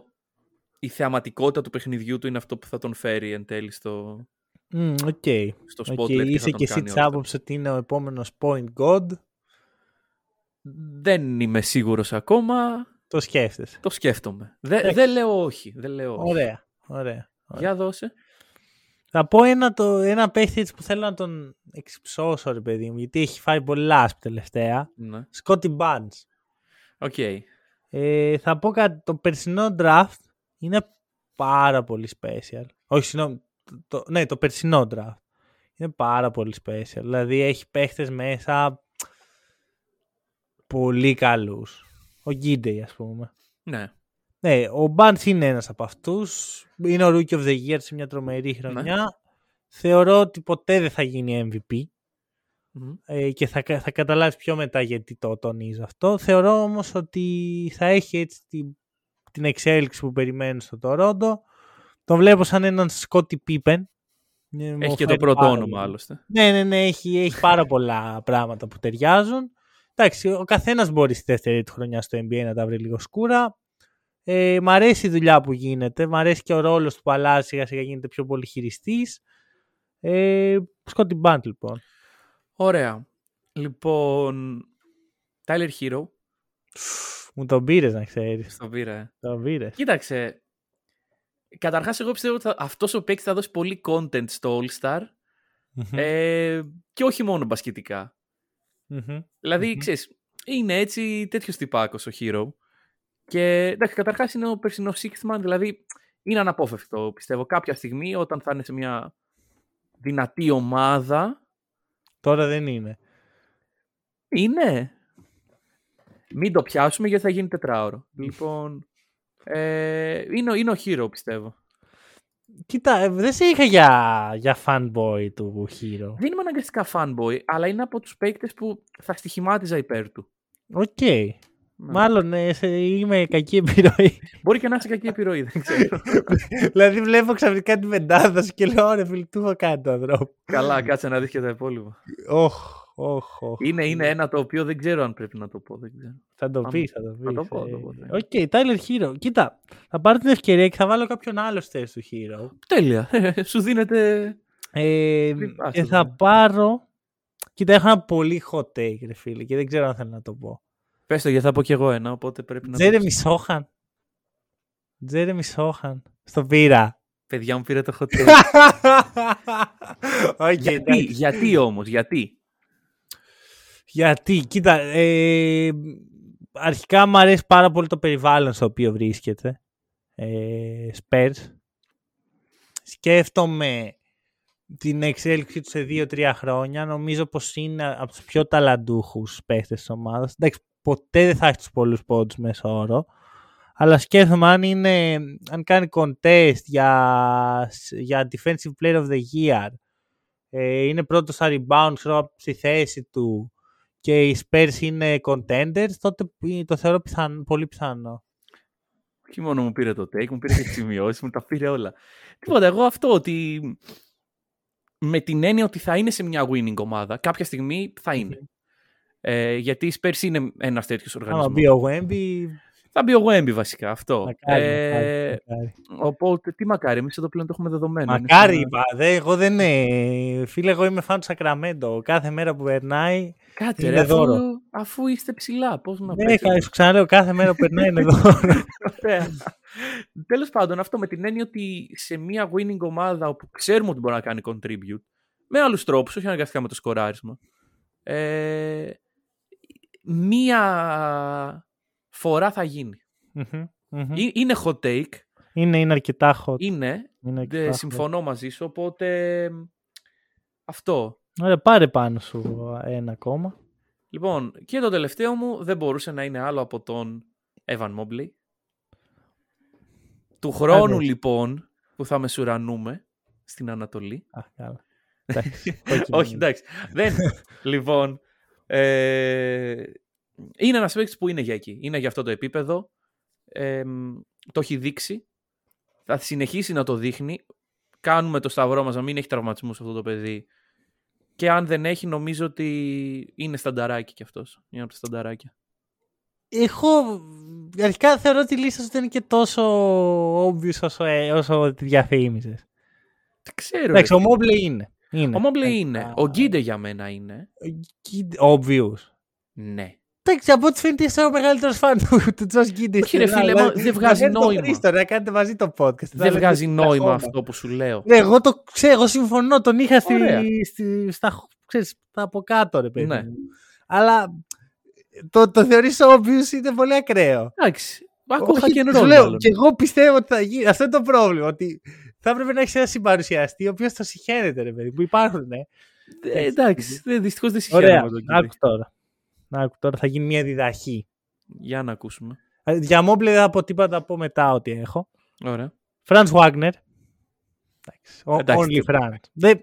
η θεαματικότητα του παιχνιδιού του είναι αυτό που θα τον φέρει εν τέλει στο, Μμ, Οκ. στο OK, spotlight. και Είσαι θα τον και εσύ κάνει της All-Star. άποψης ότι είναι ο επόμενος point god. Δεν είμαι σίγουρος ακόμα. Το σκέφτεσαι. Το σκέφτομαι. Δεν Εντάξει. δεν λέω όχι. Δεν λέω όχι. Ωραία. Ωραία. ωραία. Για δώσε. Θα πω ένα, το, ένα παίχτη έτσι που θέλω να τον εξυψώσω, ρε παιδί μου, γιατί έχει φάει πολλά άσπ τελευταία. Ναι. Scotty Barnes. OK. Ε, θα πω κάτι. Το περσινό draft είναι πάρα πολύ special. Όχι, συγγνώμη. Το, το- ναι, το περσινό draft. Είναι πάρα πολύ special. Δηλαδή έχει παίχτες μέσα πολύ καλούς. Ο Γκίντεϊ, ας πούμε. Ναι. Ναι, ο Barnes είναι ένας από αυτούς. Είναι ο Rookie of the Year σε μια τρομερή χρονιά. Θεωρώ ότι ποτέ δεν θα γίνει MVP Μμμ. ε, και θα, κα- θα καταλάβεις πιο μετά γιατί το τονίζω αυτό. Θεωρώ όμως ότι θα έχει έτσι την, την εξέλιξη που περιμένεις στο Τορόντο. Τον βλέπω σαν έναν Σκότι Πίπεν. Ε, μου Έχει και το φαίνεται πρώτο πάρα όνομα πολύ. άλλωστε. Ναι, ναι, ναι, έχει, έχει πάρα πολλά πράγματα που ταιριάζουν. Εντάξει, ο καθένας μπορεί στη δεύτερη του χρονιά στο NBA να τα βρει λίγο σκούρα. Ε, μ' αρέσει η δουλειά που γίνεται. Μ' αρέσει και ο ρόλος του που αλλάζει σιγά σιγά γίνεται πιο πολύ χειριστή. Ε, Σκότι Μπάντ, λοιπόν. Ωραία. Λοιπόν, Tyler Hero. Μου τον πήρες να ξέρεις. Στον πήρα. ε. Τον πήρες. Κοίταξε. Καταρχάς εγώ πιστεύω ότι θα- αυτός ο παίκτης θα δώσει πολύ content στο All-Star ε, και όχι μόνο μπασκετικά. Δηλαδή, Μμμ. ξέρεις, είναι έτσι τέτοιος τυπάκος ο Hero. Και εντάξει, καταρχάς είναι ο περσινός sixth man, δηλαδή είναι αναπόφευκτο πιστεύω. Κάποια στιγμή όταν θα είναι σε μια δυνατή ομάδα, Τώρα δεν είναι. είναι. Μην το πιάσουμε γιατί θα γίνει τετράωρο. λοιπόν, ε, είναι, ο- είναι ο Herro πιστεύω. Κοίτα, ε, δεν σε είχα για, για fanboy του Herro. Δεν είμαι αναγκαστικά fanboy, αλλά είναι από τους παίκτες που θα στοιχημάτιζα υπέρ του. Οκ. Ναι. Μάλλον ε, σε- είμαι κακή επιρροή. Μπορεί και να είσαι κακή επιρροή, δεν ξέρω. [LAUGHS] δηλαδή βλέπω ξαφνικά την πεντάδα σου και λέω ρε φίλε, τι έχω κάνει του ανθρώπου. Καλά, κάτσε να δεις και τα υπόλοιπα. Όχ, όχ, όχ. Είναι, είναι ένα το οποίο δεν ξέρω αν πρέπει να το πω. Δεν ξέρω. Θα το Άμα- πεις, θα το πει. θα το πω, θα το πω, ναι. OK, Tyler Herro. Κοίτα, θα πάρω την ευκαιρία και θα βάλω κάποιον άλλος στη θέση του Herro. Τέλεια. Σου δίνεται. Ε, Μην πας και εδώ, θα ναι. πάρω. Κοίτα, έχω ένα πολύ hot take, ρε φίλε, και δεν ξέρω αν θέλω να το πω. Πες το γιατί θα πω κι εγώ ένα, οπότε πρέπει να. Τζέρεμι Σόχαν. Τζέρεμι Σόχαν. Στο πήρα. Παιδιά μου πήρε το hot take. [LAUGHS] Οκ, γιατί, εντάξει. γιατί όμως, γιατί; Γιατί, κοίτα, ε, αρχικά μου αρέσει πάρα πολύ το περιβάλλον στο οποίο βρίσκεται. Ε, Spurs. Σκέφτομαι την εξέλιξη του σε 2-3 χρόνια. Νομίζω πως είναι από τους πιο ταλαντούχους παίχτες της ομάδας. Εντάξει, ποτέ δεν θα έχεις τους πολλούς πόντους μέσο όρο. Αλλά σκέφτομαι αν, είναι, αν κάνει contest για, για Defensive Player of the Year. Ε, είναι πρώτος στα rebound ξέρω, στη θέση του και οι Spurs είναι contenders, τότε το θεωρώ πιθανό, πολύ πιθανό. Όχι μόνο μου πήρε το take, μου πήρε και τις σημειώσεις, μου τα πήρε όλα. Τίποτα, εγώ αυτό ότι με την έννοια ότι θα είναι σε μια winning ομάδα, κάποια στιγμή θα είναι. Ε, γιατί η Spurs είναι ένας τέτοιος οργανισμός. Άμα μπει ο Wemby, Θα μπει ο Wemby βασικά αυτό. μακάρι, Ε, μακάρι, μακάρι. Οπότε, τι μακάρι, εμείς εδώ πλέον το έχουμε δεδομένο. Είναι Μακάρι σαν- είπα, δε, εγώ δεν είναι. Φίλε, εγώ είμαι φαν του Σακραμέντο. Κάθε μέρα που περνάει. Κάτσε, είναι ρε, αφού, δώρο. αφού είστε ψηλά, πώς να Ναι, παίξετε. θα σου ξαναλέω, κάθε μέρα που περνάει είναι δώρο. [LAUGHS] Τέλος πάντων, αυτό με την έννοια ότι σε μια winning ομάδα όπου ξέρουμε ότι μπορεί να κάνει contribute με άλλους τρόπους, όχι αναγκαστικά με το σκοράρισμα. Ε, μία φορά θα γίνει. Μμμ, μμμ. Ε- Είναι hot take, είναι, είναι αρκετά hot. είναι, Είναι αρκετά ε, hot. συμφωνώ μαζί σου, οπότε αυτό. Ωραία, πάρε πάνω σου ένα ακόμα. Λοιπόν, και το τελευταίο μου δεν μπορούσε να είναι άλλο από τον Evan Mobley. Του χρόνου Άντε. λοιπόν που θα μεσουρανούμε στην Ανατολή. Α, καλά. Εντάξει, κόκκινο [LAUGHS] Όχι, είναι. εντάξει. Δεν. λοιπόν, ε, είναι ένας παίκτης που είναι για εκεί. Είναι για αυτό το επίπεδο. Ε, μ, το έχει δείξει. Θα συνεχίσει να το δείχνει. Κάνουμε το σταυρό μας να μην έχει τραυματισμούς αυτό το παιδί. Και αν δεν έχει, νομίζω ότι είναι στανταράκι κι αυτός. Είναι από τα στανταράκια. Εγώ αρχικά θεωρώ ότι η λίστα σου δεν είναι και τόσο obvious όσο, ε, όσο τη διαφήμιζες. Δεν ξέρω. Εντάξει, ρε. ο Mobley είναι. Είναι. Ο Mobley Ε, είναι. α, Ο Γκίντε για μένα είναι. Obvious. Ναι. Εντάξει, από ό,τι φαίνεται είσαι ο μεγαλύτερος φαν του, του Τζος Γκίντε. Όχι, ρε φίλε, μα δεν βγάζει νόημα. Χρήστο, να κάνετε μαζί το podcast. Δεν Να βγάζει λέτε νόημα τα αυτό που σου λέω. Ναι, εγώ το ξέρω, εγώ συμφωνώ. Τον είχα στη, Ωραία. στη, στα, ξέρεις, στα από κάτω, ρε παιδί. Ναι. μου. Αλλά το, το θεωρείς obvious είναι πολύ ακραίο. Εντάξει. Άκουγα Όχι, και σου ρόλο. λέω, μάλλον. Και εγώ πιστεύω ότι θα γίνει. Αυτό είναι το πρόβλημα. Ότι θα έπρεπε να έχεις ένα συμπαρουσιαστή ο οποίος το συχαίνεται, ρε παιδί. Που υπάρχουν, ναι. Ε, εντάξει, δυστυχώς δεν συγχαίρω Ωραία. με τον Άκου Γκίντε. τώρα. Άκου τώρα, θα γίνει μια διδαχή. Για να ακούσουμε. Ε, Για Μόμπλε δεν θα πω τίποτα, θα πω μετά ό,τι έχω. Ωραία. Φραντ Βάγνερ. Εντάξει, ο- Εντάξει, Only τίποτα. Franz. Δεν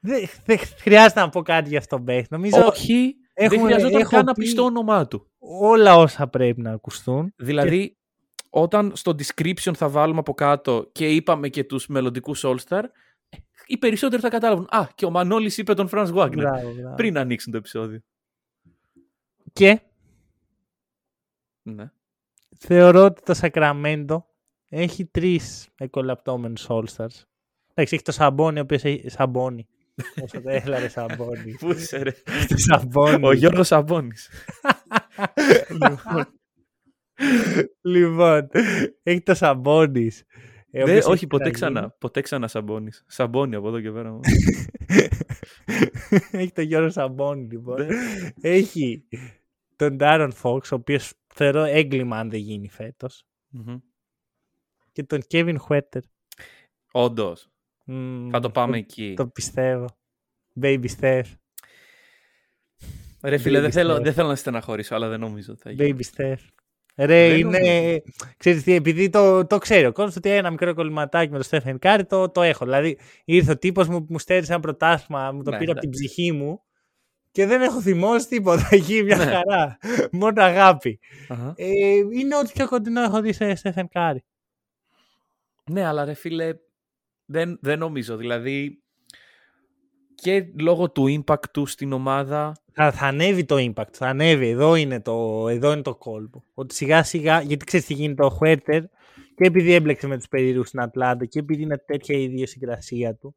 δεν- δεν χρειάζεται να πω κάτι για αυτόν τον παίχτη. Νομίζω Όχι, δεν έχουμε- χρειαζόταν έχω καν να πει- πει το όνομά του. όλα όσα πρέπει να ακουστούν. Δηλαδή, όταν στο description θα βάλουμε από κάτω και είπαμε και τους μελλοντικούς All-Star, ε, οι περισσότεροι θα καταλάβουν. Α, και ο Μανώλης είπε τον Franz Wagner. Μπράβο, μπράβο. Πριν ανοίξουν το επεισόδιο. Και Ναι. θεωρώ ότι το Sacramento έχει τρεις εκολαπτώμενους All-Stars. Εντάξει, έχει το Σαμπόνι, ο οποίος έχει. Σαμπόνι. [LAUGHS] Όσο το έλα, ρε Σαμπόνι. Πού είσαι, ρε; το Σαμπόνι. Ο Γιώργος Σαμπόνης. [LAUGHS] λοιπόν, έχει το Σαμπόνι. Ε, ο Δε, οποίος όχι, έχει ποτέ να ξανά. γίνει. Ποτέ ξανά Σαμπόνης. Σαμπόνι από εδώ και πέρα. μόνο. έχει τον Γιώργο Σαμπόνι, λοιπόν. Ναι. έχει τον Ντάρον Φόξ, ο οποίος θεωρώ έγκλημα αν δεν γίνει φέτος. Μμμ. Και τον Kevin Huerter. Όντως. Μμμ, Θα το πάμε εκεί. Το πιστεύω. Baby Steph. Ρε φίλε, Baby δεν θέλω, step. δεν θέλω να στεναχωρήσω, αλλά δεν νομίζω ότι θα γίνει. Baby Steph. Ρε, Δεν είναι. νομίζω. Ξέρεις τι, επειδή το, το ξέρει ο κόσμο ότι ένα μικρό κολληματάκι με το Stephen Curry το, το έχω. Δηλαδή, ήρθε ο τύπος μου, μου στέρισε ένα προτάσμα, μου το Ναι, πήρε από την εντάξει. ψυχή μου και δεν έχω θυμώσει τίποτα [LAUGHS] εκεί, μια Ναι. χαρά. Μόνο αγάπη. Αχα. Ε, είναι ό,τι πιο κοντινό έχω δει σε Stephen Curry. Ναι, αλλά ρε φίλε, δεν, δεν νομίζω. Δηλαδή, και λόγω του impact του στην ομάδα, Θα, θα ανέβει το impact, θα ανέβει. Εδώ είναι το, εδώ είναι το κόλπο. Ότι σιγά σιγά, γιατί ξέρεις τι γίνεται ο Χουέρτερ και επειδή έμπλεξε με τους περίεργους στην Ατλάντα και επειδή είναι τέτοια η ιδιοσυγκρασία του,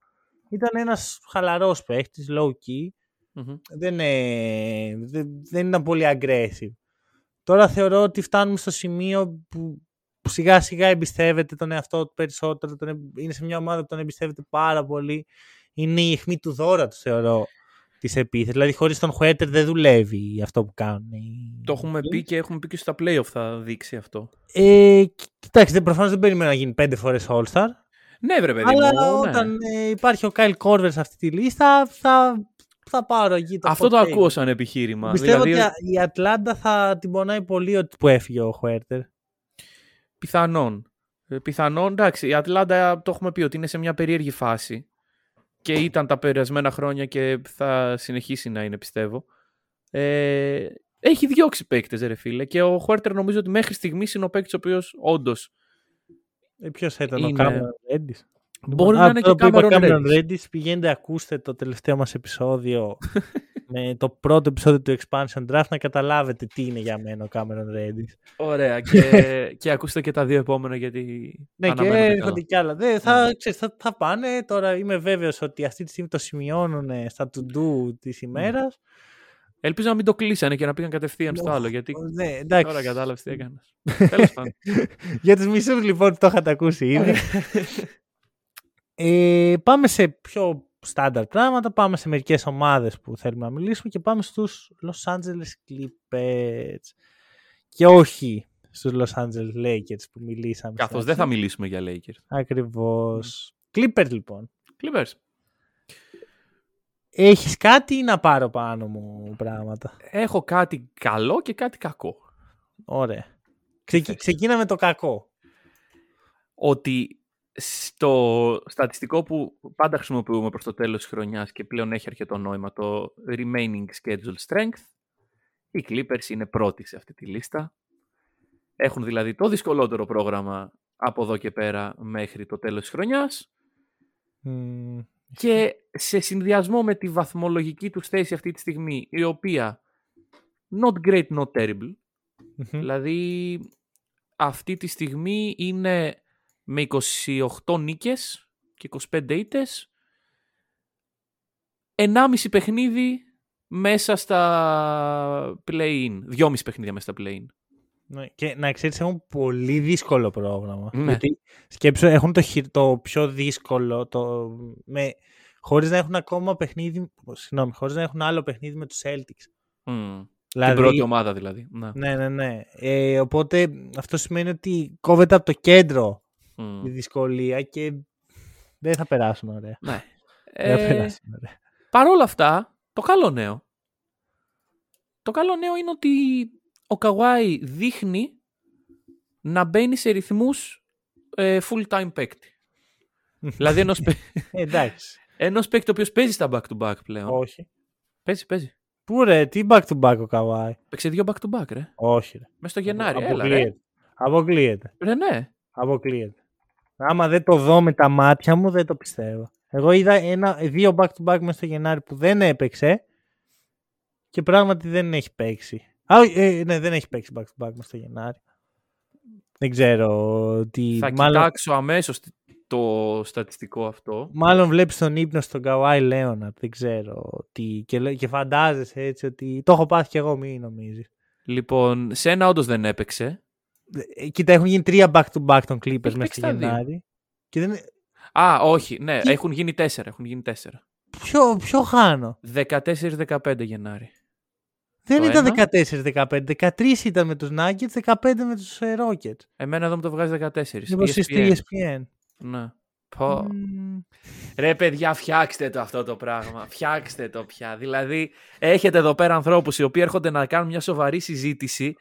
ήταν ένας χαλαρός παίχτης, low key. Μμμ. Δεν, ε, δεν, δεν ήταν πολύ aggressive. Τώρα θεωρώ ότι φτάνουμε στο σημείο που, που σιγά σιγά εμπιστεύεται τον εαυτό του περισσότερο. Τον, εμ- είναι σε μια ομάδα που τον εμπιστεύεται πάρα πολύ. Είναι η αιχμή του δώρα του θεωρώ της επίθεσης. Δηλαδή χωρίς τον Χουέτερ δεν δουλεύει αυτό που κάνουν. οι- το έχουμε πει και έχουμε πει και στα playoff θα δείξει αυτό. Ε, κοιτάξτε, προφανώς δεν περιμένω να γίνει πέντε φορές All-Star. Ναι, βρε παιδί αλλά μου. ναι. όταν ε, υπάρχει ο Κάιλ Κόρβερ σε αυτή τη λίστα, θα, θα πάρω εκεί το Αυτό το hot take. ακούω σαν επιχείρημα. Πιστεύω δηλαδή, ότι η Ατλάντα θα την πονάει πολύ ότι που έφυγε ο Χουέρτερ. πιθανόν. Ε, Πιθανόν, εντάξει, η Ατλάντα το έχουμε πει ότι είναι σε μια περίεργη φάση και ήταν τα περασμένα χρόνια και θα συνεχίσει να είναι, πιστεύω. Ε, έχει διώξει παίκτες, ρε φίλε. Και ο Χουέρτερ νομίζω ότι μέχρι στιγμής είναι ο παίκτης ο οποίος όντως. Ε, Ποιος θα ήταν Είναι- ο Cameron Reddish. Μπορεί Α, να είναι και τώρα που είπα Cameron Cameron Reddish. Reddish, πηγαίνετε ακούστε το τελευταίο μας επεισόδιο [LAUGHS] με το πρώτο επεισόδιο του Expansion Draft να καταλάβετε τι είναι για μένα ο Cameron Reddish. Ωραία. Και, [LAUGHS] και ακούστε και τα δύο επόμενα γιατί. Ναι, και αναμένω τα καλά. έρχονται κι άλλα. Δεν, θα, ξέρεις, θα, θα πάνε. Τώρα είμαι βέβαιος ότι αυτή τη στιγμή το σημειώνουν στα to-do της ημέρας. Ελπίζω να μην το κλείσανε και να πήγαν κατευθείαν στο άλλο. Γιατί Ναι, εντάξει. τώρα κατάλαβες τι έκανες. [LAUGHS] Τέλος πάντων. Για τους μισούς λοιπόν που το είχατε ακούσει ήδη. Ε, πάμε σε πιο στάνταρ πράγματα, πάμε σε μερικές ομάδες που θέλουμε να μιλήσουμε και πάμε στους Los Angeles Clippers. Και όχι στους Los Angeles Lakers που μιλήσαμε. Καθώς στην δεν θα αρχή. μιλήσουμε για Lakers. Ακριβώς. Clippers λοιπόν. Clippers. Έχεις κάτι ή να πάρω πάνω μου πράγματα; Έχω κάτι καλό και κάτι κακό. Ωραία. Ξεκι... Ξεκίναμε το κακό. Ότι στο στατιστικό που πάντα χρησιμοποιούμε προς το τέλος της χρονιάς και πλέον έχει αρκετό νόημα, το remaining schedule strength, οι Clippers είναι πρώτοι σε αυτή τη λίστα. Έχουν δηλαδή το δυσκολότερο πρόγραμμα από εδώ και πέρα μέχρι το τέλος της χρονιάς Μμμ, και σε συνδυασμό με τη βαθμολογική τους θέση αυτή τη στιγμή, η οποία not great, not terrible, μμμ. Δηλαδή αυτή τη στιγμή είναι με 28 νίκες και 25 ήττες 1,5 παιχνίδι μέσα στα play-in. 2,5 παιχνίδια μέσα στα play-in. Ναι, και να ξέρεις έχουν πολύ δύσκολο πρόγραμμα. Ναι. Γιατί σκέψου έχουν το, χει- το πιο δύσκολο το, με, χωρίς να έχουν ακόμα παιχνίδι, συγγνώμη, χωρίς να έχουν άλλο παιχνίδι με τους Celtics. Μμ. Δηλαδή, Την πρώτη ομάδα δηλαδή. Ναι. Ναι, ναι, ναι. Ε, οπότε αυτό σημαίνει ότι κόβεται από το κέντρο Μμ. η δυσκολία και δεν θα περάσουν ωραία. ναι. Δεν θα Ε, περάσουν ωραία. Παρ' όλα αυτά, το καλό νέο. Το καλό νέο είναι ότι ο Καουάι δείχνει να μπαίνει σε ρυθμούς ε, full-time παίκτη. [LAUGHS] δηλαδή ενός, παί- Ε, εντάξει. [LAUGHS] ενός παίκτη ο οποίος παίζει στα back-to-back πλέον. Όχι. Παίζει, παίζει. Πού ρε, τι back to back ο Καβάη. Παίξε δύο back-to-back, ρε. Όχι ρε. Μες στο Γενάρη. Έλα, ρε. Αποκλείεται. Αποκλείεται. ρε. ναι. Αποκλείεται. Άμα δεν το δω με τα μάτια μου, δεν το πιστεύω. Εγώ είδα ένα, δύο back-to-back μέσα στο Γενάρη που δεν έπαιξε και πράγματι δεν έχει παίξει. Α, ε, ναι, δεν έχει παίξει back-to-back μέσα στο Γενάρη. Δεν ξέρω τι... Θα μάλλον, κοιτάξω αμέσως τι- το στατιστικό αυτό. μάλλον βλέπεις τον ύπνο στον Καουάι Λέοναρτ. Δεν ξέρω τι... Και, λέ- και φαντάζεσαι έτσι ότι... Το έχω πάθει κι εγώ, μην νομίζεις. Λοιπόν, σε ένα όντως δεν έπαιξε. Ε, Κοίτα, έχουν γίνει τρία back-to-back των Clippers Έχει μέσα παίξει στο τα δύο. Γενάρη. Και δεν... Α, όχι, ναι, Τι; έχουν γίνει τέσσερα. Έχουν γίνει τέσσερα. Ποιο, ποιο χάνω; 14-15 Γενάρη. Δεν Το ήταν ένα. 14-15. 13 ήταν με τους Nuggets, 15 με τους ε, Rockets. Εμένα εδώ μου το βγάζει 14. Λοιπόν, στη ESPN. ESPN. Ναι. Πω. Μμμ. Ρε παιδιά, φτιάξτε το αυτό το πράγμα. Φτιάξτε το πια. Δηλαδή, έχετε εδώ πέρα ανθρώπους οι οποίοι έρχονται να κάνουν μια σοβαρή συζήτηση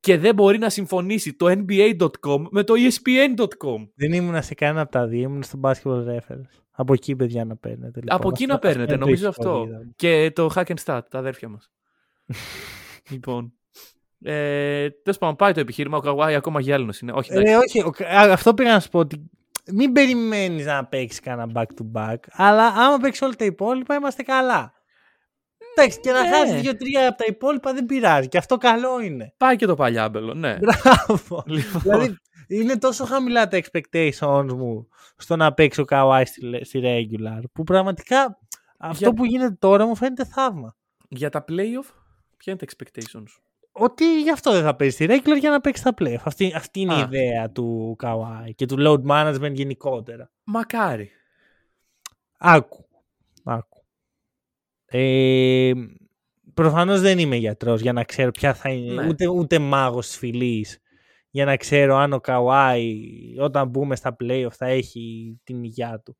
και δεν μπορεί να συμφωνήσει το NBA.com με το E ESPN.com. Δεν ήμουν σε κανένα από τα δύο, ήμουν στο Basketball Reference. Από εκεί, παιδιά, να παίρνετε. Λοιπόν. Από εκεί Αυτό- να παίρνετε, αυτό νομίζω είναι το αυτό. ιστορία. Και το Hack and Stat, τα αδέρφια μας. [LAUGHS] λοιπόν. Ε, Τέλος πάντων, πάει το επιχείρημα. Ο Καουάι ακόμα γυάλινος είναι. Όχι, εντάξει. Ε, όχι, ο- α, αυτό πήγα να σου πω ότι μην περιμένεις να παίξεις κανένα back-to-back, αλλά άμα παίξεις όλα τα υπόλοιπα είμαστε καλά. Εντάξει, και να Ναι. χάσεις δύο-τρία από τα υπόλοιπα δεν πειράζει. Και αυτό καλό είναι. Πάει και το παλιάμπελο, ναι. Μπράβο. [LAUGHS] Λοιπόν, δηλαδή, είναι τόσο χαμηλά τα expectations μου στο να παίξει ο Kawhi στη, στη regular, που πραγματικά αυτό Για- που γίνεται τώρα μου φαίνεται θαύμα. για τα playoff, ποια είναι τα expectations; Σου. Ότι γι' αυτό δεν θα παίζει στη regular για να παίξει τα playoff. Αυτή, αυτή είναι η Α. ιδέα του Kawhi και του load management γενικότερα. Μακάρι. Άκου. Άκου. Ε, Προφανώς δεν είμαι γιατρός για να ξέρω ποια θα είναι. Ναι. Ούτε, ούτε μάγος τη φυλή για να ξέρω αν ο Καουάι όταν μπούμε στα playoff θα έχει την υγειά του.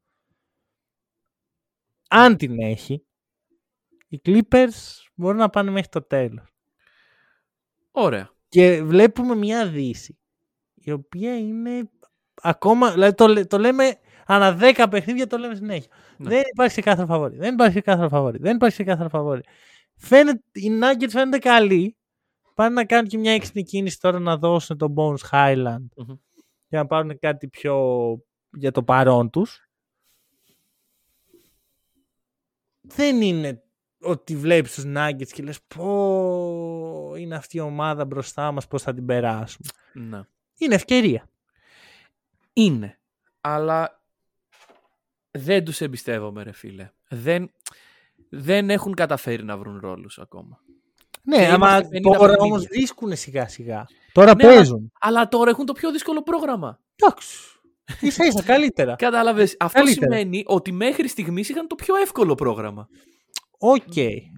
Αν την έχει, οι Clippers μπορούν να πάνε μέχρι το τέλος. Ωραία. Και βλέπουμε μια δύση η οποία είναι ακόμα, δηλαδή το, λέ- το λέμε ανά 10 παιχνίδια το λέμε συνέχεια. Ναι. Δεν υπάρχει ξεκάθαρο φαβόρι. Δεν υπάρχει ξεκάθαρο φαβόρι. Δεν υπάρχει ξεκάθαρο φαβόρι. Φαίνεται, οι Nuggets φαίνονται καλοί. Πάνε να κάνουν και μια έξυπνη κίνηση τώρα να δώσουν τον Bones Highland Μμμ. για να πάρουν κάτι πιο για το παρόν τους. Δεν είναι ότι βλέπεις τους Nuggets και λες πω είναι αυτή η ομάδα μπροστά μας, πώς θα την περάσουμε. Ναι. Είναι ευκαιρία. Είναι. Αλλά δεν τους εμπιστεύομαι ρε φίλε. Δεν, δεν έχουν καταφέρει να βρουν ρόλους ακόμα. Ναι, Και άμα είμαστε 50 τώρα παιχνίδια. όμως βρίσκουν σιγά σιγά. Τώρα Ναι, αλλά- παίζουν. Αλλά τώρα έχουν το πιο δύσκολο πρόγραμμα. Εντάξει. Ίσα ίσα καλύτερα. [LAUGHS] Κατάλαβες. Αυτό Καλύτερα. σημαίνει ότι μέχρι στιγμής είχαν το πιο εύκολο πρόγραμμα. Οκ.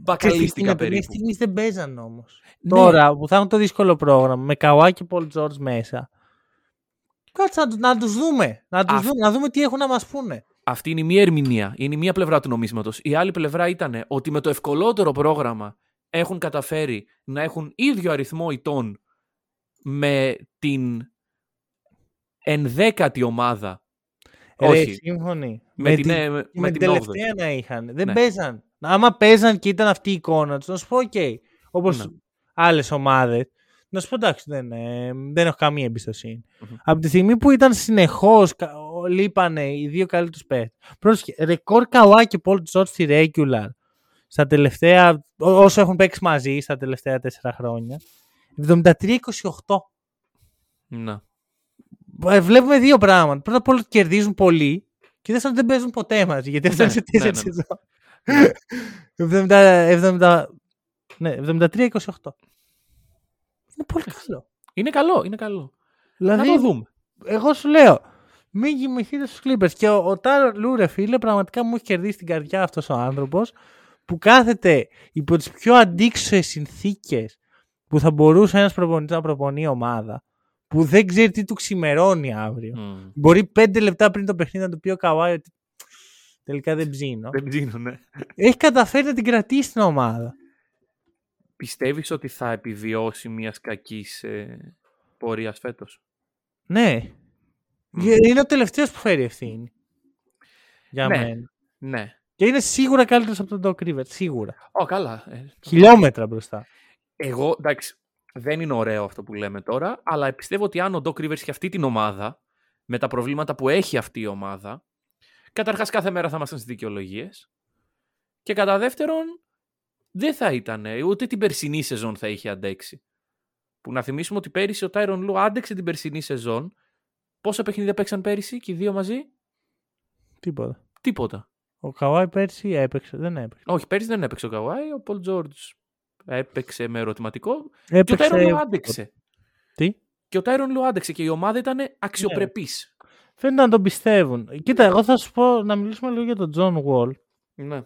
Μπακαλίστικα Μέχρι περίπου. στιγμή δεν παίζαν όμως. Ναι. Τώρα που θα έχουν το δύσκολο πρόγραμμα με Καουά και Πολ Τζόρτζ μέσα. Κάτσε να, τους- να τους δούμε. Να, τους Αυ- δούμε. να δούμε τι έχουν να μας πούνε. Αυτή είναι η μία ερμηνεία. Είναι η μία πλευρά του νομίσματος. Η άλλη πλευρά ήταν ότι με το ευκολότερο πρόγραμμα έχουν καταφέρει να έχουν ίδιο αριθμό ηττών με την ενδέκατη ομάδα. Ρε, Όχι. σύμφωνοι. Με, την, ε, με, με την την 8η. τελευταία να είχαν. Δεν Ναι. παίζαν. Άμα παίζαν και ήταν αυτή η εικόνα τους, να σου πω οκ. Όπως Ναι. άλλες ομάδες. Να σου πω εντάξει, δεν, ε, δεν έχω καμία εμπιστοσύνη. Μμμ. Από τη στιγμή που ήταν συνεχώς λείπανε οι δύο καλύτερους παίχτες. Πρόσεχε, ρεκόρ Καουά και Πολ Τζόρτ στη regular στα τελευταία, ό- όσο έχουν παίξει μαζί στα τελευταία τέσσερα χρόνια. 73-28. Να. Ε, Βλέπουμε δύο πράγματα. Πρώτα απ' όλα ότι κερδίζουν πολύ και δεύτερον ότι δεν παίζουν ποτέ μαζί. Γιατί αυτό Ναι, είναι σε ναι, τέσσερις ναι, σεζόν. 70, 70, ναι, 73-28. Είναι πολύ καλό. Είναι καλό, είναι καλό. Δηλαδή, Να το δούμε. εγώ σου λέω, μην κοιμηθείτε στους Clippers. Και ο, ο Τάρο Λούρε, φίλε, πραγματικά μου έχει κερδίσει την καρδιά αυτός ο άνθρωπος που κάθεται υπό τις πιο αντίξωες συνθήκες που θα μπορούσε ένας προπονητής να προπονεί ομάδα που δεν ξέρει τι του ξημερώνει αύριο. Μμ. Μπορεί πέντε λεπτά πριν το παιχνίδι να του πει ο Καβάη ότι τελικά δεν ψήνω. Δεν ψήνω, ναι. Έχει καταφέρει να την κρατήσει την ομάδα. Πιστεύεις ότι θα επιβιώσει μιας κακής ε, πορείας φέτος; Ναι. Μμ. Είναι ο τελευταίος που φέρει ευθύνη. Για Ναι. μένα. Ναι. Και είναι σίγουρα καλύτερος από τον Doc Rivers. Σίγουρα. Ω, καλά. Ε, Χιλιόμετρα μπροστά. Εγώ, εντάξει, δεν είναι ωραίο αυτό που λέμε τώρα, αλλά πιστεύω ότι αν ο Doc Rivers είχε αυτή την ομάδα, με τα προβλήματα που έχει αυτή η ομάδα, καταρχάς κάθε μέρα θα ήμασταν στις δικαιολογίες και κατά δεύτερον, δεν θα ήταν, ούτε την περσινή σεζόν θα είχε αντέξει. Που να θυμίσουμε ότι πέρυσι ο Tyron Lue άντεξε την περσινή σεζόν. Πόσα παιχνίδια παίξαν πέρυσι και οι δύο μαζί; Τίποτα. Τίποτα. Ο Καουάι πέρσι έπαιξε. Δεν έπαιξε. Όχι, πέρυσι δεν έπαιξε ο Καουάι, ο Πολ Τζόρτζ έπαιξε με ερωτηματικό και ο Έπαιξε... Tyron Lue άντεξε. Τι; Και ο Tyron Lue άντεξε και η ομάδα ήταν αξιοπρεπής. Φαίνεται να τον πιστεύουν. Κοίτα, εγώ θα σου πω να μιλήσουμε λίγο για τον John Wall. Ναι.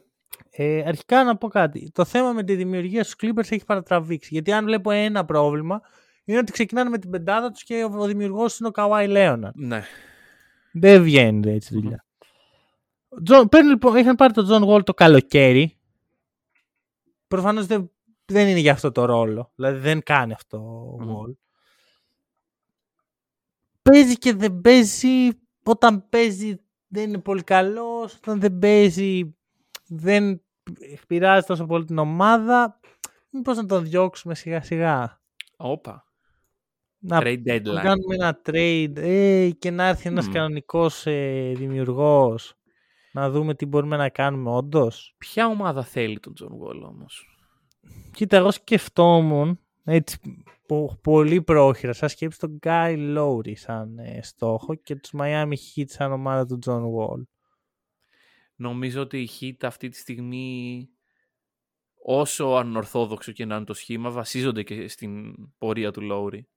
Ε, αρχικά να πω κάτι. Το θέμα με τη δημιουργία στους Clippers έχει παρατραβήξει. Γιατί αν βλέπω ένα πρόβλημα, είναι ότι ξεκινάνε με την πεντάδα τους και ο δημιουργός είναι ο Καουάι Λέοναρντ. ναι. Δεν βγαίνει έτσι δουλειά. Τζον, παίρνουν, λοιπόν, είχαν πάρει τον John Wall το καλοκαίρι. Προφανώς δεν, δεν είναι για αυτό το ρόλο. Δηλαδή δεν κάνει αυτό ο Μμμ. Wall. Παίζει και δεν παίζει. Όταν παίζει δεν είναι πολύ καλός. Όταν δεν παίζει δεν πειράζει τόσο πολύ την ομάδα. Μήπως να τον διώξουμε σιγά σιγά. Όπα. Να Trade να deadline. κάνουμε ένα trade ε, και να έρθει ένας Μμμ. κανονικός ε, δημιουργός να δούμε τι μπορούμε να κάνουμε όντως. Ποια ομάδα θέλει τον Τζον Wall όμως; Κοίτα, εγώ σκεφτόμουν έτσι πο- πολύ πρόχειρα σαν σκέψη τον Kyle Lowry σαν ε, στόχο και τους Miami Heat σαν ομάδα του John Wall. Νομίζω ότι η Heat αυτή τη στιγμή όσο ανορθόδοξο και να είναι το σχήμα βασίζονται και στην πορεία του Λόουρι.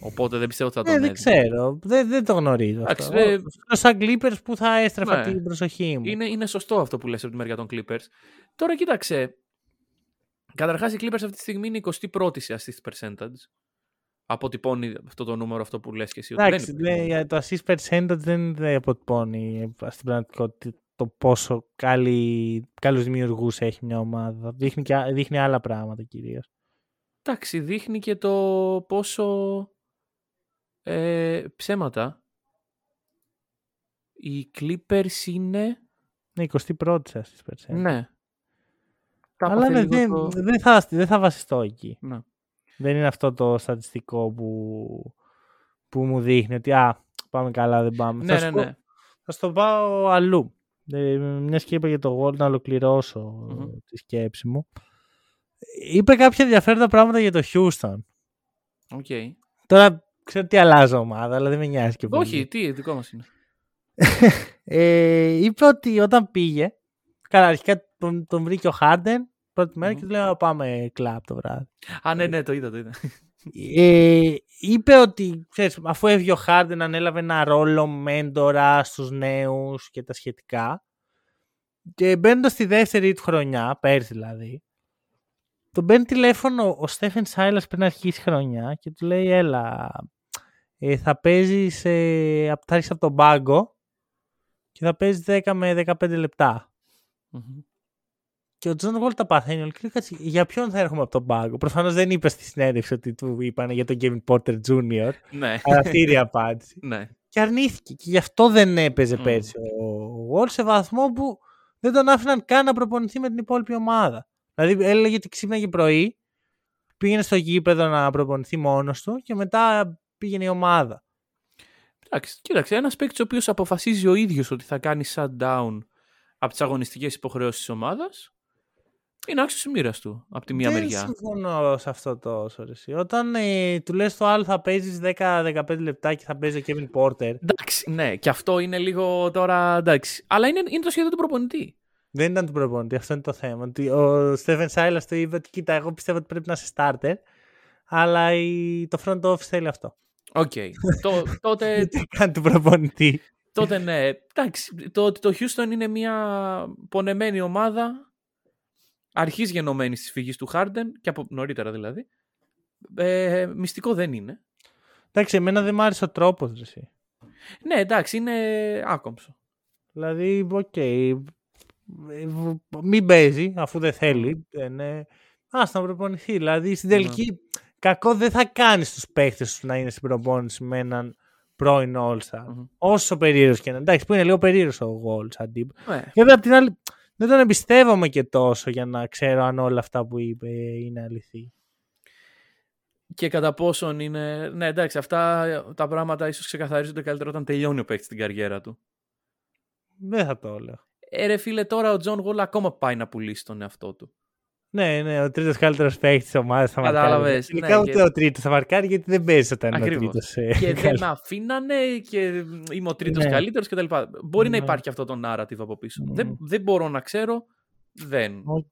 Οπότε δεν πιστεύω ότι θα τον Ε, δεν έδινε. ξέρω, δεν, δεν το γνωρίζω Εντάξει, αυτό. ε, Εγώ, σαν Clippers που θα έστρεφα Ναι. την προσοχή μου. Είναι, είναι σωστό αυτό που λες από τη μεριά των Clippers. Τώρα κοίταξε. Καταρχάς οι Clippers αυτή τη στιγμή είναι 21η σε assist percentage. Αποτυπώνει αυτό το νούμερο αυτό που λες και εσύ. ότι δεν Εντάξει, είναι ναι, για το assist percentage δεν δεν αποτυπώνει ε, στην πραγματικότητα το πόσο καλή, καλούς δημιουργούς έχει μια ομάδα. Δείχνει, και, α- δείχνει άλλα πράγματα κυρίως. Εντάξει, δείχνει και το πόσο ε, ψέματα. Οι Clippers είναι... Ναι, 21η σε assist percentage. Ναι. τα Αλλά έπαθε ναι, λίγο δεν, το- δεν, θα, δεν θα βασιστώ εκεί. Ναι. Δεν είναι αυτό το στατιστικό που, που μου δείχνει ότι α, πάμε καλά, δεν πάμε. Ναι, θα, σου ναι, πω- ναι. θα στο πάω αλλού. Ε, μιας και είπα για το Wall να ολοκληρώσω Μμμ. τη σκέψη μου. Είπε κάποια ενδιαφέροντα πράγματα για το Houston. Οκ. Τώρα ξέρω ότι αλλάζω ομάδα, αλλά δεν με νοιάζει και πολύ. Όχι, τι, δικό μας είναι. [LAUGHS] Ε, είπε ότι όταν πήγε, καλά αρχικά τον, τον βρήκε ο Χάρντεν πρώτη μέρα Μμμ. και του λέει «Α, πάμε κλαμπ το βράδυ. Α, ναι, ναι, το είδα, το είδα. Ε, είπε ότι ξέρεις, αφού έβγε ο Χάρντεν ανέλαβε ένα ρόλο μέντορα στους νέους και τα σχετικά και μπαίνοντας στη δεύτερη του χρονιά, πέρσι δηλαδή, τον παίρνει τηλέφωνο ο Στέφεν Σάιλας πριν αρχίσει η χρονιά και του λέει έλα, ε, θα παίζεις, ε, απ- θα έρχεσαι από τον πάγκο και θα παίζεις 10 με 15 λεπτά. Μμμ. Και ο Τζον Γουόλ τα παθαίνει όλοι. Και λέει, «Κάτσε, για ποιον θα έρχομαι από τον πάγκο; Προφανώς δεν είπε στη συνέντευξη ότι του είπαν για τον Kevin Porter Jr. Ναι, Αλλά αυτή είναι η απάντηση. ναι. Και αρνήθηκε. Και γι' αυτό δεν έπαιζε Μμμ. πέρσι ο Γουόλ σε βαθμό που δεν τον άφηναν καν να προπονηθεί με την υπόλοιπη ομάδα. Δηλαδή έλεγε ότι ξύπναγε πρωί, πήγαινε στο γήπεδο να προπονηθεί μόνος του και μετά πήγαινε η ομάδα. Εντάξει, κοίταξε, ένας παίκτης ο οποίος αποφασίζει ο ίδιος ότι θα κάνει shutdown από τις αγωνιστικές υποχρεώσεις της ομάδας. Είναι άξιος μοίρας του από τη μία δεν μεριά. συμφωνώ σε αυτό το ρε, εσύ. Όταν ε, του λες το άλλο θα παίζεις 10-15 λεπτά και θα παίζει ο Kevin Porter. Εντάξει, ναι, και αυτό είναι λίγο τώρα. Εντάξει. Αλλά είναι, είναι το σχέδιο του προπονητή. Δεν ήταν του προπονητή, αυτό είναι το θέμα. Ότι ο Στέφεν Σάιλας του είπε ότι κοίτα, εγώ πιστεύω ότι πρέπει να είσαι starter. Αλλά η, το front office θέλει αυτό. Οκ. το, τότε, Δεν κάνει του προπονητή. τότε ναι. Εντάξει. Το ότι το Houston είναι μια πονεμένη ομάδα αρχής γενομένης τη φυγή του Harden και από νωρίτερα δηλαδή. Ε, μυστικό δεν είναι. Εντάξει, εμένα δεν μ' άρεσε ο τρόπος. Ναι, εντάξει, είναι άκομψο. Δηλαδή, οκ. ε, β- μην παίζει αφού δεν θέλει. Δεν, ε, ας να προπονηθεί. Δηλαδή στην Ναι. τελική κακό δεν θα κάνεις στους παίχτες σου να είναι στην προπόνηση με έναν πρώην All-Star. Μμμ. Όσο περίεργος και να Εντάξει, που είναι λίγο περίεργος ο Γουόλ σαν τύπος. Ναι. Βέβαια, απ' την άλλη, δεν τον εμπιστεύομαι και τόσο για να ξέρω αν όλα αυτά που είπε είναι αληθή. Και κατά πόσον είναι. Ναι, εντάξει, αυτά τα πράγματα ίσως ξεκαθαρίζονται καλύτερα όταν τελειώνει ο παίκτης την καριέρα του. Δεν θα το έλεγα. Ε, ρε φίλε, τώρα ο Τζον Γουόλ ακόμα πάει να πουλήσει τον εαυτό του. Ναι, ναι, ο τρίτος καλύτερος παίκτης της ομάδας θα μαρκάρει. Κατάλαβες, Τελικά ναι, ούτε και- ο τρίτος θα μαρκάρει γιατί δεν παίζει όταν είναι ο Ακριβώς. τρίτος. και δεν με αφήνανε και είμαι ο τρίτος Ναι. καλύτερος κτλ. Μπορεί να Ναι. υπάρχει αυτό το narrative από πίσω. Μμμ. Δεν, δεν μπορώ να ξέρω. Δεν. Οκ.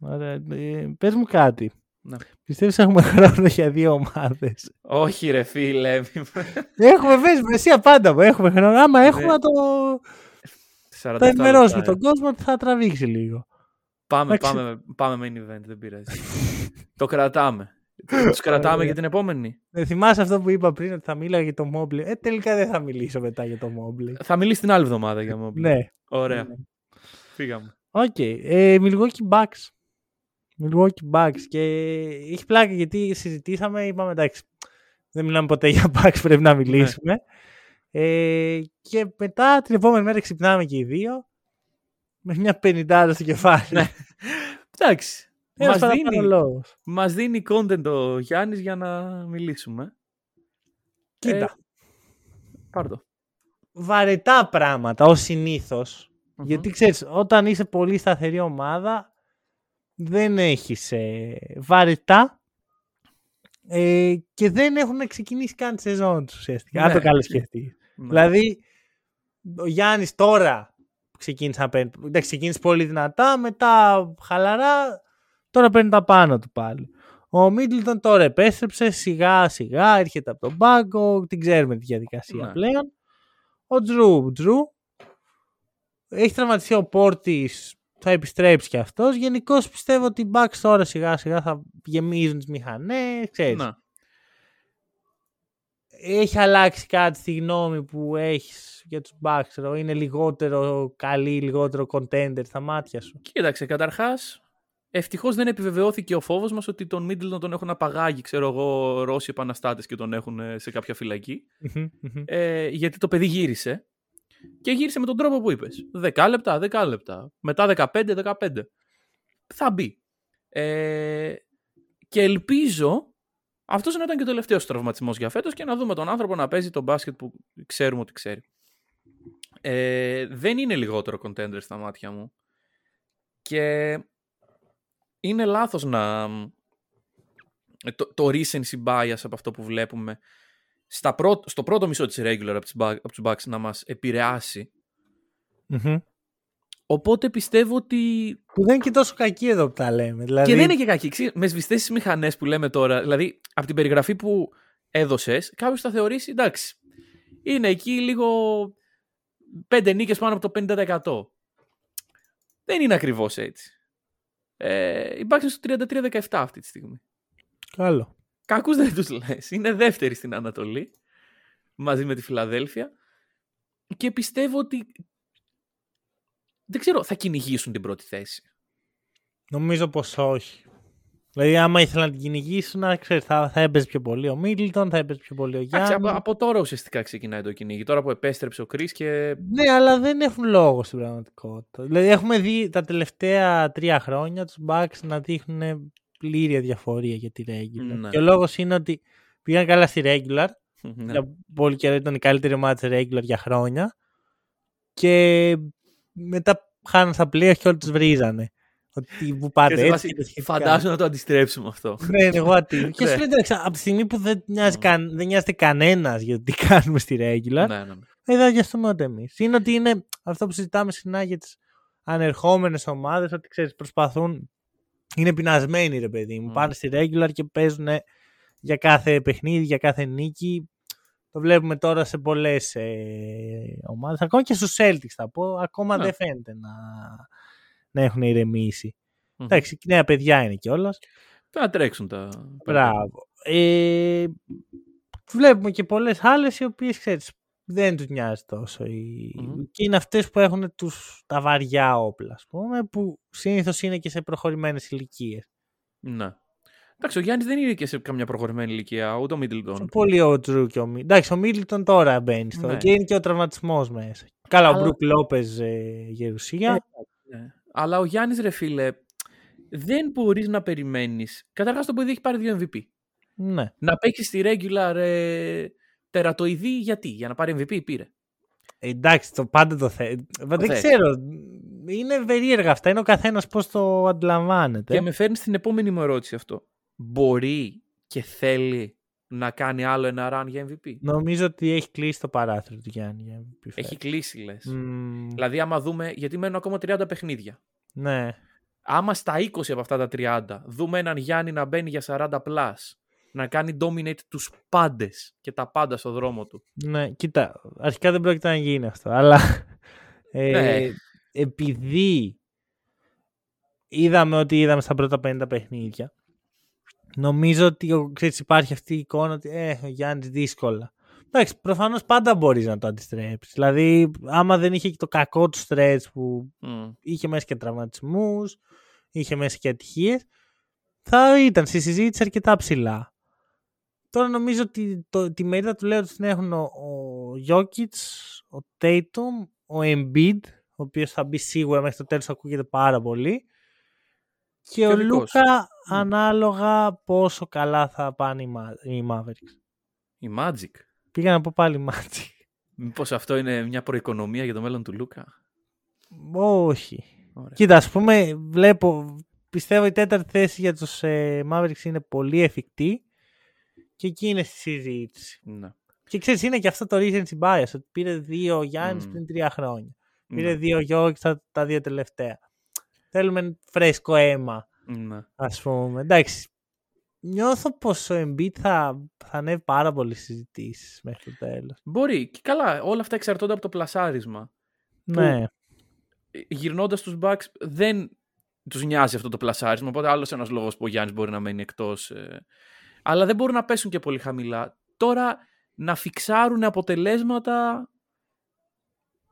Ωραία. Ε, πες μου κάτι. Ναι. Πιστεύεις έχουμε χρόνο για δύο ομάδες; Όχι, ρε φίλε. μη- έχουμε πες μου εσύ απάντα μου. Έχουμε χρόνο. Άμα έχουμε Ναι. να το, 47 το ενημερώσουμε λεπτά, ε. τον κόσμο ότι θα τραβήξει λίγο. Πάμε, Εντάξει. πάμε, πάμε main event, δεν πειράζει. [LAUGHS] το κρατάμε. Τους κρατάμε Ωραία. για την επόμενη. Ε, θυμάσαι αυτό που είπα πριν ότι θα μίλαγα για το Mobley. Ε, τελικά δεν θα μιλήσω μετά για το Mobley. Θα μιλήσεις την άλλη εβδομάδα για Mobley. ναι. Ωραία. Ναι. Φύγαμε. Οκ. Ε, Milwaukee Bucks. Milwaukee Bucks. Και έχει πλάκα γιατί συζητήσαμε, είπαμε εντάξει, δεν μιλάμε ποτέ για Bucks, πρέπει να μιλήσουμε. Ε, και μετά την επόμενη μέρα ξυπνάμε και οι δύο με μια πενηντάρα στο κεφάλι. Ναι. Εντάξει. Ένας Μας παραπάνω δίνει, λόγος. μας δίνει content ο Γιάννης για να μιλήσουμε. Κοίτα, Ε, Πάρ' το. βαρετά πράγματα ως συνηθως Μμμ. Γιατί ξέρεις, όταν είσαι πολύ σταθερή ομάδα, δεν έχεις ε, βαρετά ε, και δεν έχουν ξεκινήσει καν τη σεζόν τους ουσιαστικά. Αν Ναι. το καλώς σκεφτείς. Ναι. Δηλαδή, ο Γιάννης τώρα ξεκίνησε να παίρνει. Εντάξει, ξεκίνησε πολύ δυνατά, μετά χαλαρά, τώρα παίρνει τα πάνω του πάλι. Ο Μίτλτον τώρα επέστρεψε σιγά σιγά, έρχεται από τον πάγκο, την ξέρουμε τη διαδικασία Ναι. πλέον. Ο Τζρου, Τζρου, έχει τραυματιστεί ο Πόρτης, θα επιστρέψει κι αυτός. Γενικώς πιστεύω ότι οι Bucks τώρα σιγά σιγά θα γεμίζουν τις μηχανές, ξέρεις. Να. Έχει αλλάξει κάτι στη γνώμη που έχεις για τους Bucks, ξέρω, είναι λιγότερο καλή, λιγότερο contender στα μάτια σου. Κοίταξε, καταρχάς, ευτυχώς δεν επιβεβαιώθηκε ο φόβος μας ότι τον Μίτλ τον έχουν απαγάγει, ξέρω εγώ, Ρώσοι επαναστάτες και τον έχουν ε, σε κάποια φυλακή. Ε, γιατί το παιδί γύρισε. Και γύρισε με τον τρόπο που είπες. 10 λεπτά, 10 λεπτά. Μετά 15, 15. Θα μπει. Ε, και ελπίζω αυτός να ήταν και ο τελευταίος τραυματισμός για φέτος και να δούμε τον άνθρωπο να παίζει τον μπάσκετ που ξέρουμε ότι ξέρει. Ε, δεν είναι λιγότερο contender στα μάτια μου. Και είναι λάθος να... Το, το recency bias από αυτό που βλέπουμε στα στο πρώτο μισό της regular από τους Bucks να μας επηρεασει Οπότε πιστεύω ότι. Που δεν είναι και τόσο κακή εδώ που τα λέμε. Δηλαδή... Και δεν είναι και κακή. Με σβηστές τις μηχανές που λέμε τώρα, δηλαδή από την περιγραφή που έδωσες, κάποιος θα θεωρήσει εντάξει. Είναι εκεί λίγο πέντε νίκες πάνω από το 50%. Δεν είναι ακριβώς έτσι. Ε, υπάρχει στο 33-17 αυτή τη στιγμή. Καλό. Κακούς δεν τους λες. Είναι δεύτερη στην Ανατολή μαζί με τη Φιλαδέλφια. Και πιστεύω ότι δεν ξέρω, θα κυνηγήσουν την πρώτη θέση. Νομίζω πως όχι. Δηλαδή, άμα ήθελαν να την κυνηγήσουν, να ξέρεις, θα, θα έπαιζε πιο πολύ ο Μίτλτον, θα έπαιζε πιο πολύ ο Γιάννη. Από, από τώρα ουσιαστικά ξεκινάει το κυνήγι. Τώρα που επέστρεψε ο Κρι και. Ναι, αλλά δεν έχουν λόγο στην πραγματικότητα. Δηλαδή, έχουμε δει τα τελευταία τρία χρόνια τους Bucks να δείχνουν πλήρη διαφορία για τη regular. Ναι. Και ο λόγος είναι ότι πήγαν καλά στη regular. Ναι. Για πολύ καιρό ήταν η καλύτερη ομάδα της regular για χρόνια. Και μετά χάναν στα πλοία και όλοι τους βρίζανε. Ότι που πάτε έτσι. Φαντάζομαι να το αντιστρέψουμε αυτό. ναι, ναι, εγώ τι. [LAUGHS] και σου λέει από τη στιγμή που δεν, νοιάζει καν, δεν νοιάζεται κανένας για το τι κάνουμε στη regular, ναι, ναι, ναι. δεν θα νοιαστούμε ούτε εμείς. Είναι ότι είναι αυτό που συζητάμε συχνά για τις ανερχόμενες ομάδες, ότι ξέρεις, προσπαθούν. Είναι πεινασμένοι, ρε παιδί μου. Mm. Πάνε στη regular και παίζουν για κάθε παιχνίδι, για κάθε νίκη. Το βλέπουμε τώρα σε πολλές ε, ομάδες. Ακόμα και στους Celtics θα πω. Ακόμα ναι. δεν φαίνεται να, να έχουν ηρεμήσει. Mm-hmm. Εντάξει, νέα παιδιά είναι κιόλας. Θα τρέξουν τα. Μπράβο. Ε, βλέπουμε και πολλές άλλες οι οποίες ξέρεις δεν τους νοιάζει τόσο. Mm-hmm. Και είναι αυτές που έχουν τους, τα βαριά όπλα, ας πούμε, που συνήθως είναι και σε προχωρημένες ηλικίες. Ναι. Εντάξει, ο Γιάννης δεν είναι και σε καμιά προχωρημένη ηλικία, ούτε ο Μίτλτον. Πολύ ο Τζρου και ο Μίτλτον. Εντάξει, ο Μίτλτον τώρα μπαίνει στο. Ναι. Και είναι και ο τραυματισμός μέσα. Καλά, Αλλά... ο Μπρουκ Λόπε ε, γερουσία. Ε, ναι. Αλλά ο Γιάννης, ρε φίλε, δεν μπορείς να περιμένεις. Καταρχάς το παιδί έχει πάρει δύο MVP. Ναι. Να παίξεις στη regular ε, τερατοειδή γιατί, για να πάρει MVP πήρε. Ε, εντάξει, το πάντα το θέλει. Δεν ξέρω. Είναι περίεργα αυτά. Είναι ο καθένας πώς το αντιλαμβάνεται. Και με φέρνει στην επόμενη μου ερώτηση αυτό μπορεί και θέλει να κάνει άλλο ένα run για MVP. Νομίζω ότι έχει κλείσει το παράθυρο του Γιάννη για MVP. Έχει κλείσει λες. Δηλαδή άμα δούμε, γιατί μένουν ακόμα 30 παιχνίδια. Ναι. Άμα στα 20 από αυτά τα 30 δούμε έναν Γιάννη να μπαίνει για 40 plus, να κάνει dominate τους πάντες και τα πάντα στο δρόμο του. Ναι, κοίτα, αρχικά δεν πρόκειται να γίνει αυτό, αλλά [LAUGHS] ε, ναι. επειδή είδαμε ότι είδαμε στα πρώτα 50 παιχνίδια, Νομίζω ότι ξέρεις, υπάρχει αυτή η εικόνα ότι ε, ο Γιάννης δύσκολα. Εντάξει, προφανώς πάντα μπορείς να το αντιστρέψεις. Δηλαδή, άμα δεν είχε και το κακό του στρέτ που είχε μέσα και τραυματισμούς, είχε μέσα και ατυχίες, θα ήταν στη συζήτηση αρκετά ψηλά. Τώρα νομίζω ότι το, τη μερίδα του λέω την έχουν ο, ο Jokic, ο Tatum, ο Embiid, ο οποίος θα μπει σίγουρα μέχρι το τέλος, ακούγεται πάρα πολύ. Και, ο Λούκα ανάλογα πόσο καλά θα πάνε οι Mavericks. Η Magic. Πήγα να πω πάλι Magic. Μήπως αυτό είναι μια προοικονομία για το μέλλον του Λούκα; Όχι. Ωραία. Κοίτα, ας πούμε, βλέπω, πιστεύω η τέταρτη θέση για τους ε, Mavericks είναι πολύ εφικτή και εκεί είναι στη συζήτηση. Ναι. Και ξέρεις, είναι και αυτό το recency bias, ότι πήρε δύο Γιάννης mm. πριν τρία χρόνια. Ναι. Πήρε δύο Γιώργης τα, τα δύο τελευταία. Θέλουμε φρέσκο αίμα. Ναι. Ας πούμε. Εντάξει. Νιώθω πως ο Embiid θα, θα ανέβει πάρα πολύ συζητήσεις μέχρι το τέλος. Μπορεί. Και καλά, όλα αυτά εξαρτώνται από το πλασάρισμα. Ναι. Γυρνώντας τους Bucks δεν τους νοιάζει αυτό το πλασάρισμα, οπότε άλλος ένας λόγος που ο Γιάννης μπορεί να μένει εκτός. Ε. Αλλά δεν μπορούν να πέσουν και πολύ χαμηλά. Τώρα να φιξάρουν αποτελέσματα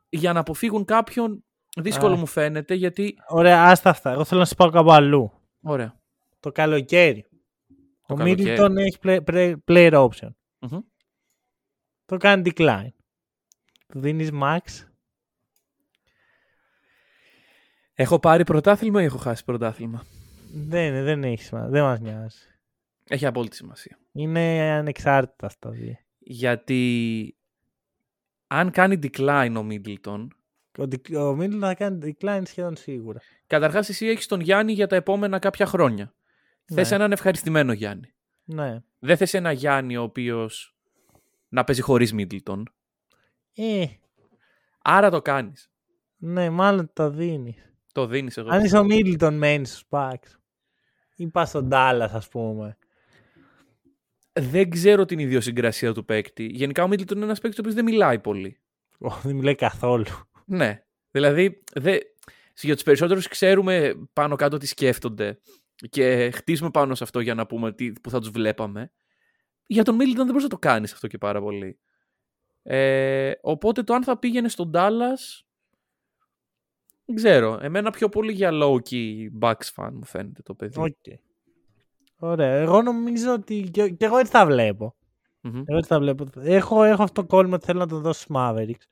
για να αποφύγουν κάποιον Δύσκολο μου φαίνεται γιατί. Ωραία, άστα αυτά. Εγώ θέλω να σας πάω κάπου αλλού. Ωραία. Το καλοκαίρι. Το ο Μίλτον έχει play, player option. Το κάνει decline. Του δίνεις max. Έχω πάρει πρωτάθλημα ή έχω χάσει πρωτάθλημα; Δεν, δεν έχει σημασία. Δεν μας νοιάζει. Έχει απόλυτη σημασία. Είναι ανεξάρτητα αυτά δύο. Γιατί αν κάνει decline ο Middleton, Ο, Ντικ- ο Μίτλ θα κάνει decline σχεδόν σίγουρα. καταρχάς εσύ έχεις τον Γιάννη για τα επόμενα κάποια χρόνια. Ναι. Θες έναν ευχαριστημένο Γιάννη. Ναι. Δεν θες ένα Γιάννη ο οποίος να παίζει χωρίς Middleton; Ε, Άρα το κάνεις. ναι, μάλλον το δίνεις. Το δίνεις εγώ. Αν είσαι ο Μίτλτον μένεις στους Bucks. Ή πας στον Dallas, ας πούμε. Δεν ξέρω την ιδιοσυγκρασία του παίκτη. Γενικά ο Middleton είναι ένας παίκτης ο οποίος δεν μιλάει πολύ. Ω, δεν μιλάει καθόλου. Ναι. Δηλαδή, δε... για τους περισσότερους ξέρουμε πάνω κάτω τι σκέφτονται και χτίσουμε πάνω σε αυτό για να πούμε τι, που θα τους βλέπαμε. Για τον Middleton δεν μπορείς να το κάνεις αυτό και πάρα πολύ. Ε, οπότε το αν θα πήγαινε στον Dallas δεν ξέρω. Εμένα πιο πολύ για low-key Bucks fan μου φαίνεται το παιδί. Οκ. Ωραία. Εγώ νομίζω ότι. Και, και εγώ έτσι τα βλέπω. Μμμ. Εγώ έτσι τα βλέπω. Έχω, έχω αυτό το κόλλημα ότι θέλω να το δώσω στους Mavericks.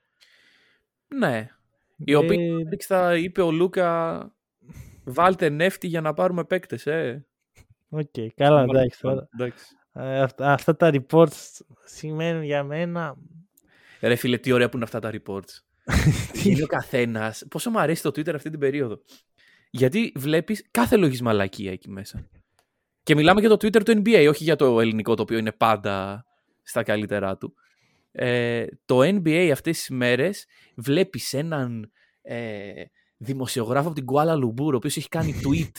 Ναι. Οι Ε, οποίοι θα είπε ο Λούκα βάλτε νεύτη για να πάρουμε παίκτες, ε. Οκ, καλά, εντάξει τώρα. Εντάξει. Ε, αυτά, αυτά τα reports σημαίνουν για μένα. Ρε φίλε, τι ωραία που είναι αυτά τα reports. [LAUGHS] είναι ο καθένας. Πόσο μου αρέσει το Twitter αυτή την περίοδο. Γιατί βλέπεις κάθε λογής μαλακία εκεί μέσα. Και μιλάμε για το Twitter του NBA, όχι για το ελληνικό το οποίο είναι πάντα στα καλύτερά του. Ε, το NBA αυτές τις μέρες βλέπεις έναν ε, δημοσιογράφο από την Κουάλα Λουμπούρ ο οποίος έχει κάνει [LAUGHS] tweet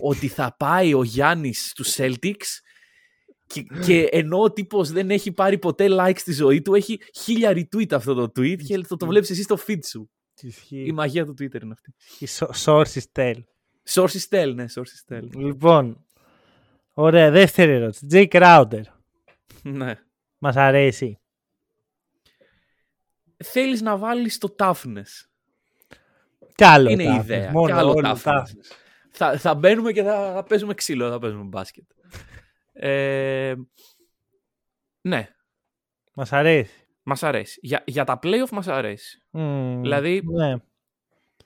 ότι θα πάει ο Γιάννης στους Celtics και, και ενώ ο τύπος δεν έχει πάρει ποτέ like στη ζωή του έχει χίλια retweet αυτό το tweet και το, το βλέπεις εσύ στο feed σου. Η Ισχύει. μαγεία του Twitter είναι αυτή. Οι so- sources tell. Sources tell, ναι, sources tell. Λοιπόν, ωραία, δεύτερη ερώτηση. Jay Crowder. ναι. Μας αρέσει. Θέλεις να βάλεις το toughness. Κι άλλο είναι η toughness. ιδέα. Μόνο και άλλο όλο toughness. toughness. Θα, θα μπαίνουμε και θα, θα παίζουμε ξύλο, θα παίζουμε μπάσκετ. Ε, ναι, Μας αρέσει. μας αρέσει. Για, για τα playoff μας αρέσει. Μμμ, Δηλαδή- Ναι,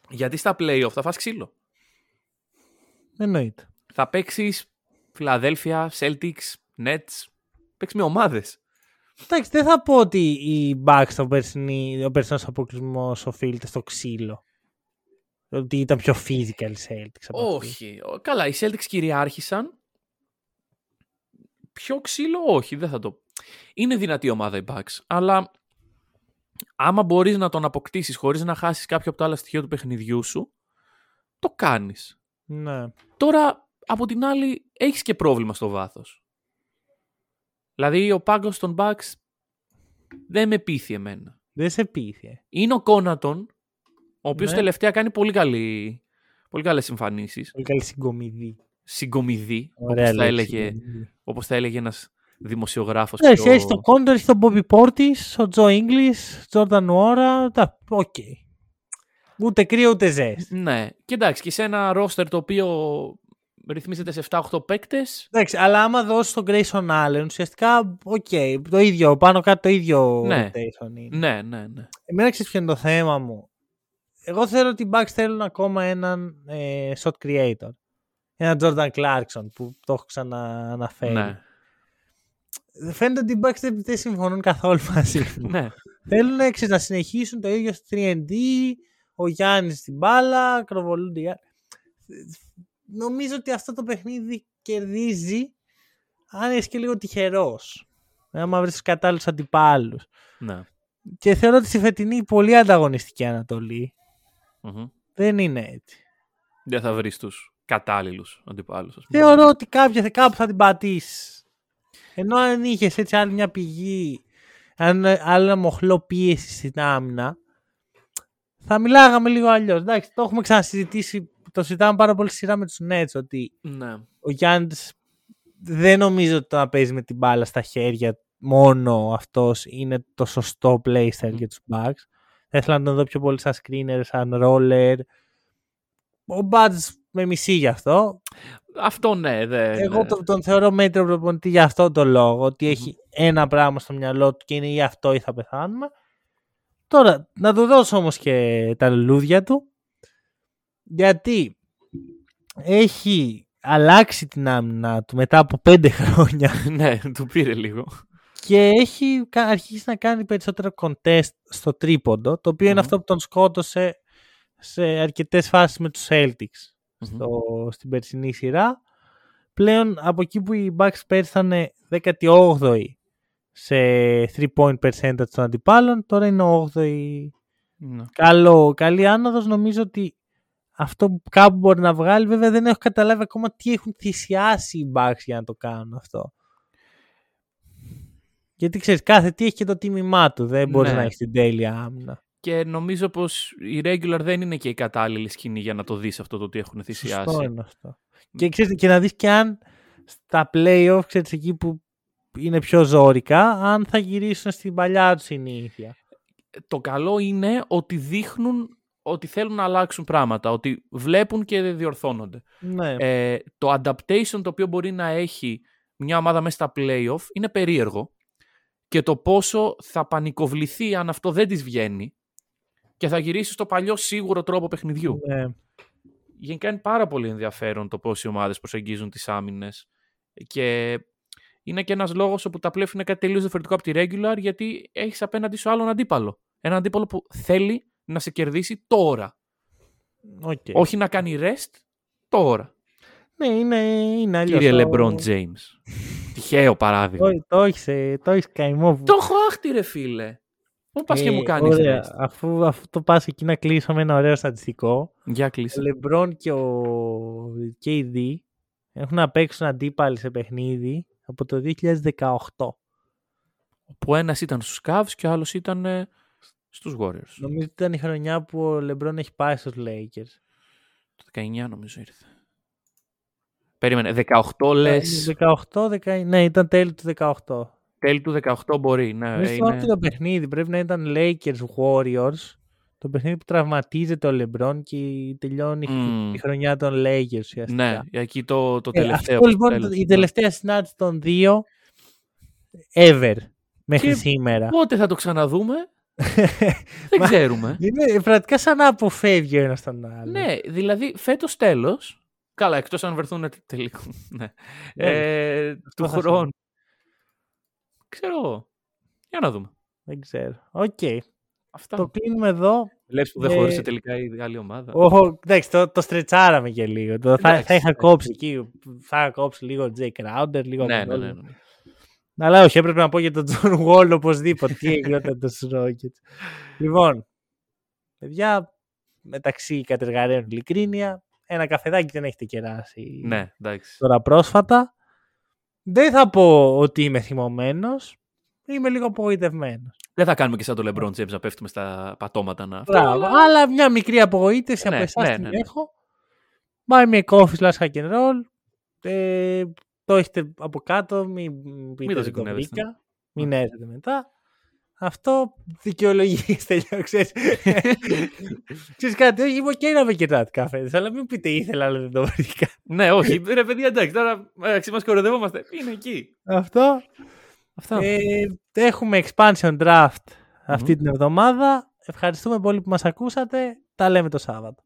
Γιατί στα playoff θα φας ξύλο; εννοείται. Θα παίξεις Φιλαδέλφια, Celtics, Nets. Παίξεις με ομάδες. Εντάξει, δεν θα πω ότι οι Bucks το περσινή, ο περσινός αποκλεισμός οφείλεται στο ξύλο. Ότι ήταν πιο physical οι Celtics. από αυτούς. Όχι. Ο- Καλά, οι Celtics κυριάρχησαν. Πιο ξύλο, όχι, δεν θα το. Είναι δυνατή ομάδα οι Bucks, αλλά άμα μπορείς να τον αποκτήσεις χωρίς να χάσεις κάποιο από τα άλλα στοιχεία του παιχνιδιού σου, το κάνεις. Ναι. Τώρα, από την άλλη, έχεις και πρόβλημα στο βάθος. Δηλαδή, ο πάγκος των Bucks δεν με πείθει εμένα. Δεν σε πείθει. Είναι ο Κόνατον, ο οποίος Ναι. τελευταία κάνει πολύ, καλή, πολύ καλές εμφανίσεις. Πολύ καλή συγκομιδή. Συγκομιδή, Ωραία όπως θα, λέξη, έλεγε, συγκομιδή. όπως θα έλεγε ένας δημοσιογράφος. Εντάξει, πιο- έχει τον Κόνατον, έχει τον Bobby Portis, ο Τζο Ingles, Τζόρνταν Νουόρα. Τα, οκ. Ούτε κρύο ούτε ζέστη. Ναι, και εντάξει, και σε ένα ρόστερ το οποίο ρυθμίζεται σε 7-8 παίκτες, Εντάξει, αλλά άμα δώσεις τον Grayson Allen, ουσιαστικά, οκ, το ίδιο, πάνω κάτω το ίδιο Ναι. rotation είναι. ναι, ναι, ναι. Εμένα ξέρεις ποιο είναι το θέμα μου. Εγώ θέλω ότι οι Bucks θέλουν ακόμα έναν ε, shot creator. Έναν Jordan Clarkson που το έχω ξανααναφέρει. ναι. Φαίνεται ότι οι Bucks δεν, δεν συμφωνούν καθόλου μαζί μου. ναι. θέλουν ξέρεις, να συνεχίσουν το ίδιο στο 3D, ο Γιάννης στην μπάλα, ακροβολούνται οι άλλοι. Νομίζω ότι αυτό το παιχνίδι κερδίζει αν είσαι και λίγο τυχερός. Άμα βρεις τους κατάλληλους αντιπάλους. ναι. Και θεωρώ ότι στη φετινή πολύ ανταγωνιστική Ανατολή Μμμ. δεν είναι έτσι. Δεν θα βρεις τους κατάλληλους αντιπάλους. ας πούμε. Θεωρώ ότι κάποια, κάπου θα την πατήσεις. Ενώ αν είχες έτσι άλλη μια πηγή, αν άλλο ένα μοχλό πίεσης στην άμυνα, θα μιλάγαμε λίγο αλλιώς. Εντάξει, το έχουμε ξανασυζητήσει, το συζητάμε πάρα πολύ σειρά με τους Nets ότι Ναι. ο Γιάννη δεν νομίζω ότι το να παίζει με την μπάλα στα χέρια μόνο αυτός είναι το σωστό playstyle για τους Bucks. Θα ήθελα να τον δω πιο πολύ σαν screener, σαν roller. Ο Buds με μισεί γι' αυτό. Αυτό ναι, δεν... Εγώ τον, τον θεωρώ μέτρο προπονητή για αυτό το λόγο. Ότι έχει ένα πράγμα στο μυαλό του και είναι ή αυτό ή θα πεθάνουμε. Τώρα, να του δώσω όμως και τα λουλούδια του. Γιατί έχει αλλάξει την άμυνα του μετά από πέντε [LAUGHS] χρόνια ναι, του πήρε λίγο. και έχει κα- αρχίσει να κάνει περισσότερο contest στο τρίποντο, το οποίο είναι Μμμ. αυτό που τον σκότωσε σε αρκετές φάσεις με τους Celtics Μμμ. στο, στην περσινή σειρά. Πλέον από εκεί που οι Bucks πέρσι ήταν 18η σε 3-point percentage των αντιπάλων, τώρα είναι 8η. Ναι. Καλό, καλή άνοδος. Νομίζω ότι αυτό που κάπου μπορεί να βγάλει, βέβαια δεν έχω καταλάβει ακόμα τι έχουν θυσιάσει οι Bucks για να το κάνουν αυτό. Γιατί ξέρεις, κάθε τι έχει και το τίμημά του. Δεν μπορεί Ναι. να έχει την τέλεια άμυνα. Και νομίζω πως η regular δεν είναι και η κατάλληλη σκηνή για να το δεις αυτό το ότι έχουν θυσιάσει. Σωστό είναι αυτό. Και, ξέρεις, και να δεις και αν στα playoff, ξέρεις, εκεί που είναι πιο ζώρικα, αν θα γυρίσουν στην παλιά τους συνήθεια. Το καλό είναι ότι δείχνουν ότι θέλουν να αλλάξουν πράγματα, ότι βλέπουν και διορθώνονται. Ναι. Ε, το adaptation το οποίο μπορεί να έχει μια ομάδα μέσα στα playoff είναι περίεργο και το πόσο θα πανικοβληθεί αν αυτό δεν της βγαίνει και θα γυρίσει στο παλιό σίγουρο τρόπο παιχνιδιού. ναι. Γενικά είναι πάρα πολύ ενδιαφέρον το πώς οι ομάδες προσεγγίζουν τις άμυνες και είναι και ένας λόγος όπου τα playoff είναι κάτι τελείως διαφορετικό από τη regular γιατί έχεις απέναντι σου άλλον αντίπαλο. Ένα αντίπαλο που θέλει να σε κερδίσει τώρα. Οκ. Όχι να κάνει rest τώρα. Ναι, είναι, είναι αλλιώς. Κύριε Το- LeBron James. [LAUGHS] Τυχαίο παράδειγμα. Το, το έχεις, ε, το έχεις καημό. που- Το έχω άχτη ρε φίλε. Πού πας και Ε, μου κάνεις ωραία. rest; Αφού, αφού το πας εκεί να κλείσω με ένα ωραίο στατιστικό, Για ο κλείσε. LeBron και ο KD έχουν να παίξουν αντίπαλοι σε παιχνίδι από το 2018. Που ένας ήταν στους Cavs και ο άλλος ήταν ε, στους Warriors. Νομίζω ότι ήταν η χρονιά που ο LeBron έχει πάει στους Lakers. Το 19 νομίζω ήρθε. Περίμενε, 18 λες, 18, 19, ναι, ήταν τέλη του 18. τέλη του 18 μπορεί. Ναι, Νομίζω είναι... ότι το παιχνίδι πρέπει να ήταν Lakers Warriors. Το παιχνίδι που τραυματίζεται ο LeBron και τελειώνει Μμμ. η χρονιά των Lakers ουσιαστικά. Ναι, εκεί το, το Ε, τελευταίο. αυτό λοιπόν τέλος. η τελευταία συνάντηση των δύο ever μέχρι Και σήμερα. Πότε θα το ξαναδούμε, δεν Μα- ξέρουμε. Είναι πραγματικά σαν να αποφεύγει ο ένας τον άλλο. Ναι, δηλαδή φέτος τέλος, καλά εκτός αν βρεθούν τελικό, ναι. ε, του θα συμβεί. χρόνου. Ξέρω εγώ. Για να δούμε. Δεν ξέρω. Οκ. Αυτά. Το κλείνουμε εδώ. Βλέπεις που δεν Ε, χώρισε τελικά η άλλη ομάδα. Οχ, εντάξει, το, το στρετσάραμε και λίγο. Το, θα, Εντάξει, θα είχα εντάξει. κόψει εκεί. Θα είχα κόψει λίγο Jae Crowder, λίγο ναι, από ναι, τον ναι, όλο. ναι. Αλλά όχι, έπρεπε να πω για τον John Wall οπωσδήποτε. Τι γινόταν στους Rockets. λοιπόν, παιδιά, μεταξύ κατεργαρέων ειλικρίνεια, ένα καφεδάκι δεν έχετε κεράσει Ναι, εντάξει. τώρα πρόσφατα. Δεν θα πω ότι είμαι θυμωμένος. Είμαι λίγο απογοητευμένος. Δεν θα κάνουμε και σαν το LeBron James να πέφτουμε στα πατώματα να. Μπράβο. Αλλά μια μικρή απογοήτευση Ναι, από εσάς ναι, την ναι, ναι. έχω. Buy me a coffee slash hack and roll. Ε, το έχετε από κάτω. Μην, μην πείτε το δεν το σηκωνεύεστε. βρήκα. Μην έρθετε μετά. Αυτό δικαιολογήστε λίγο, ξέρεις. [LAUGHS] ξέρεις κάτι, όχι, είμαι ok να με κοιτάτε καφέδες, αλλά μην πείτε ήθελα, αλλά δεν το βρήκα. ναι, όχι. Ρε παιδιά, εντάξει, τώρα μεταξύ μας κοροϊδευόμαστε. Είναι εκεί. Αυτό. Αυτά. Ε, έχουμε expansion draft αυτή την εβδομάδα. Ευχαριστούμε πολύ που μας ακούσατε. Τα λέμε το Σάββατο.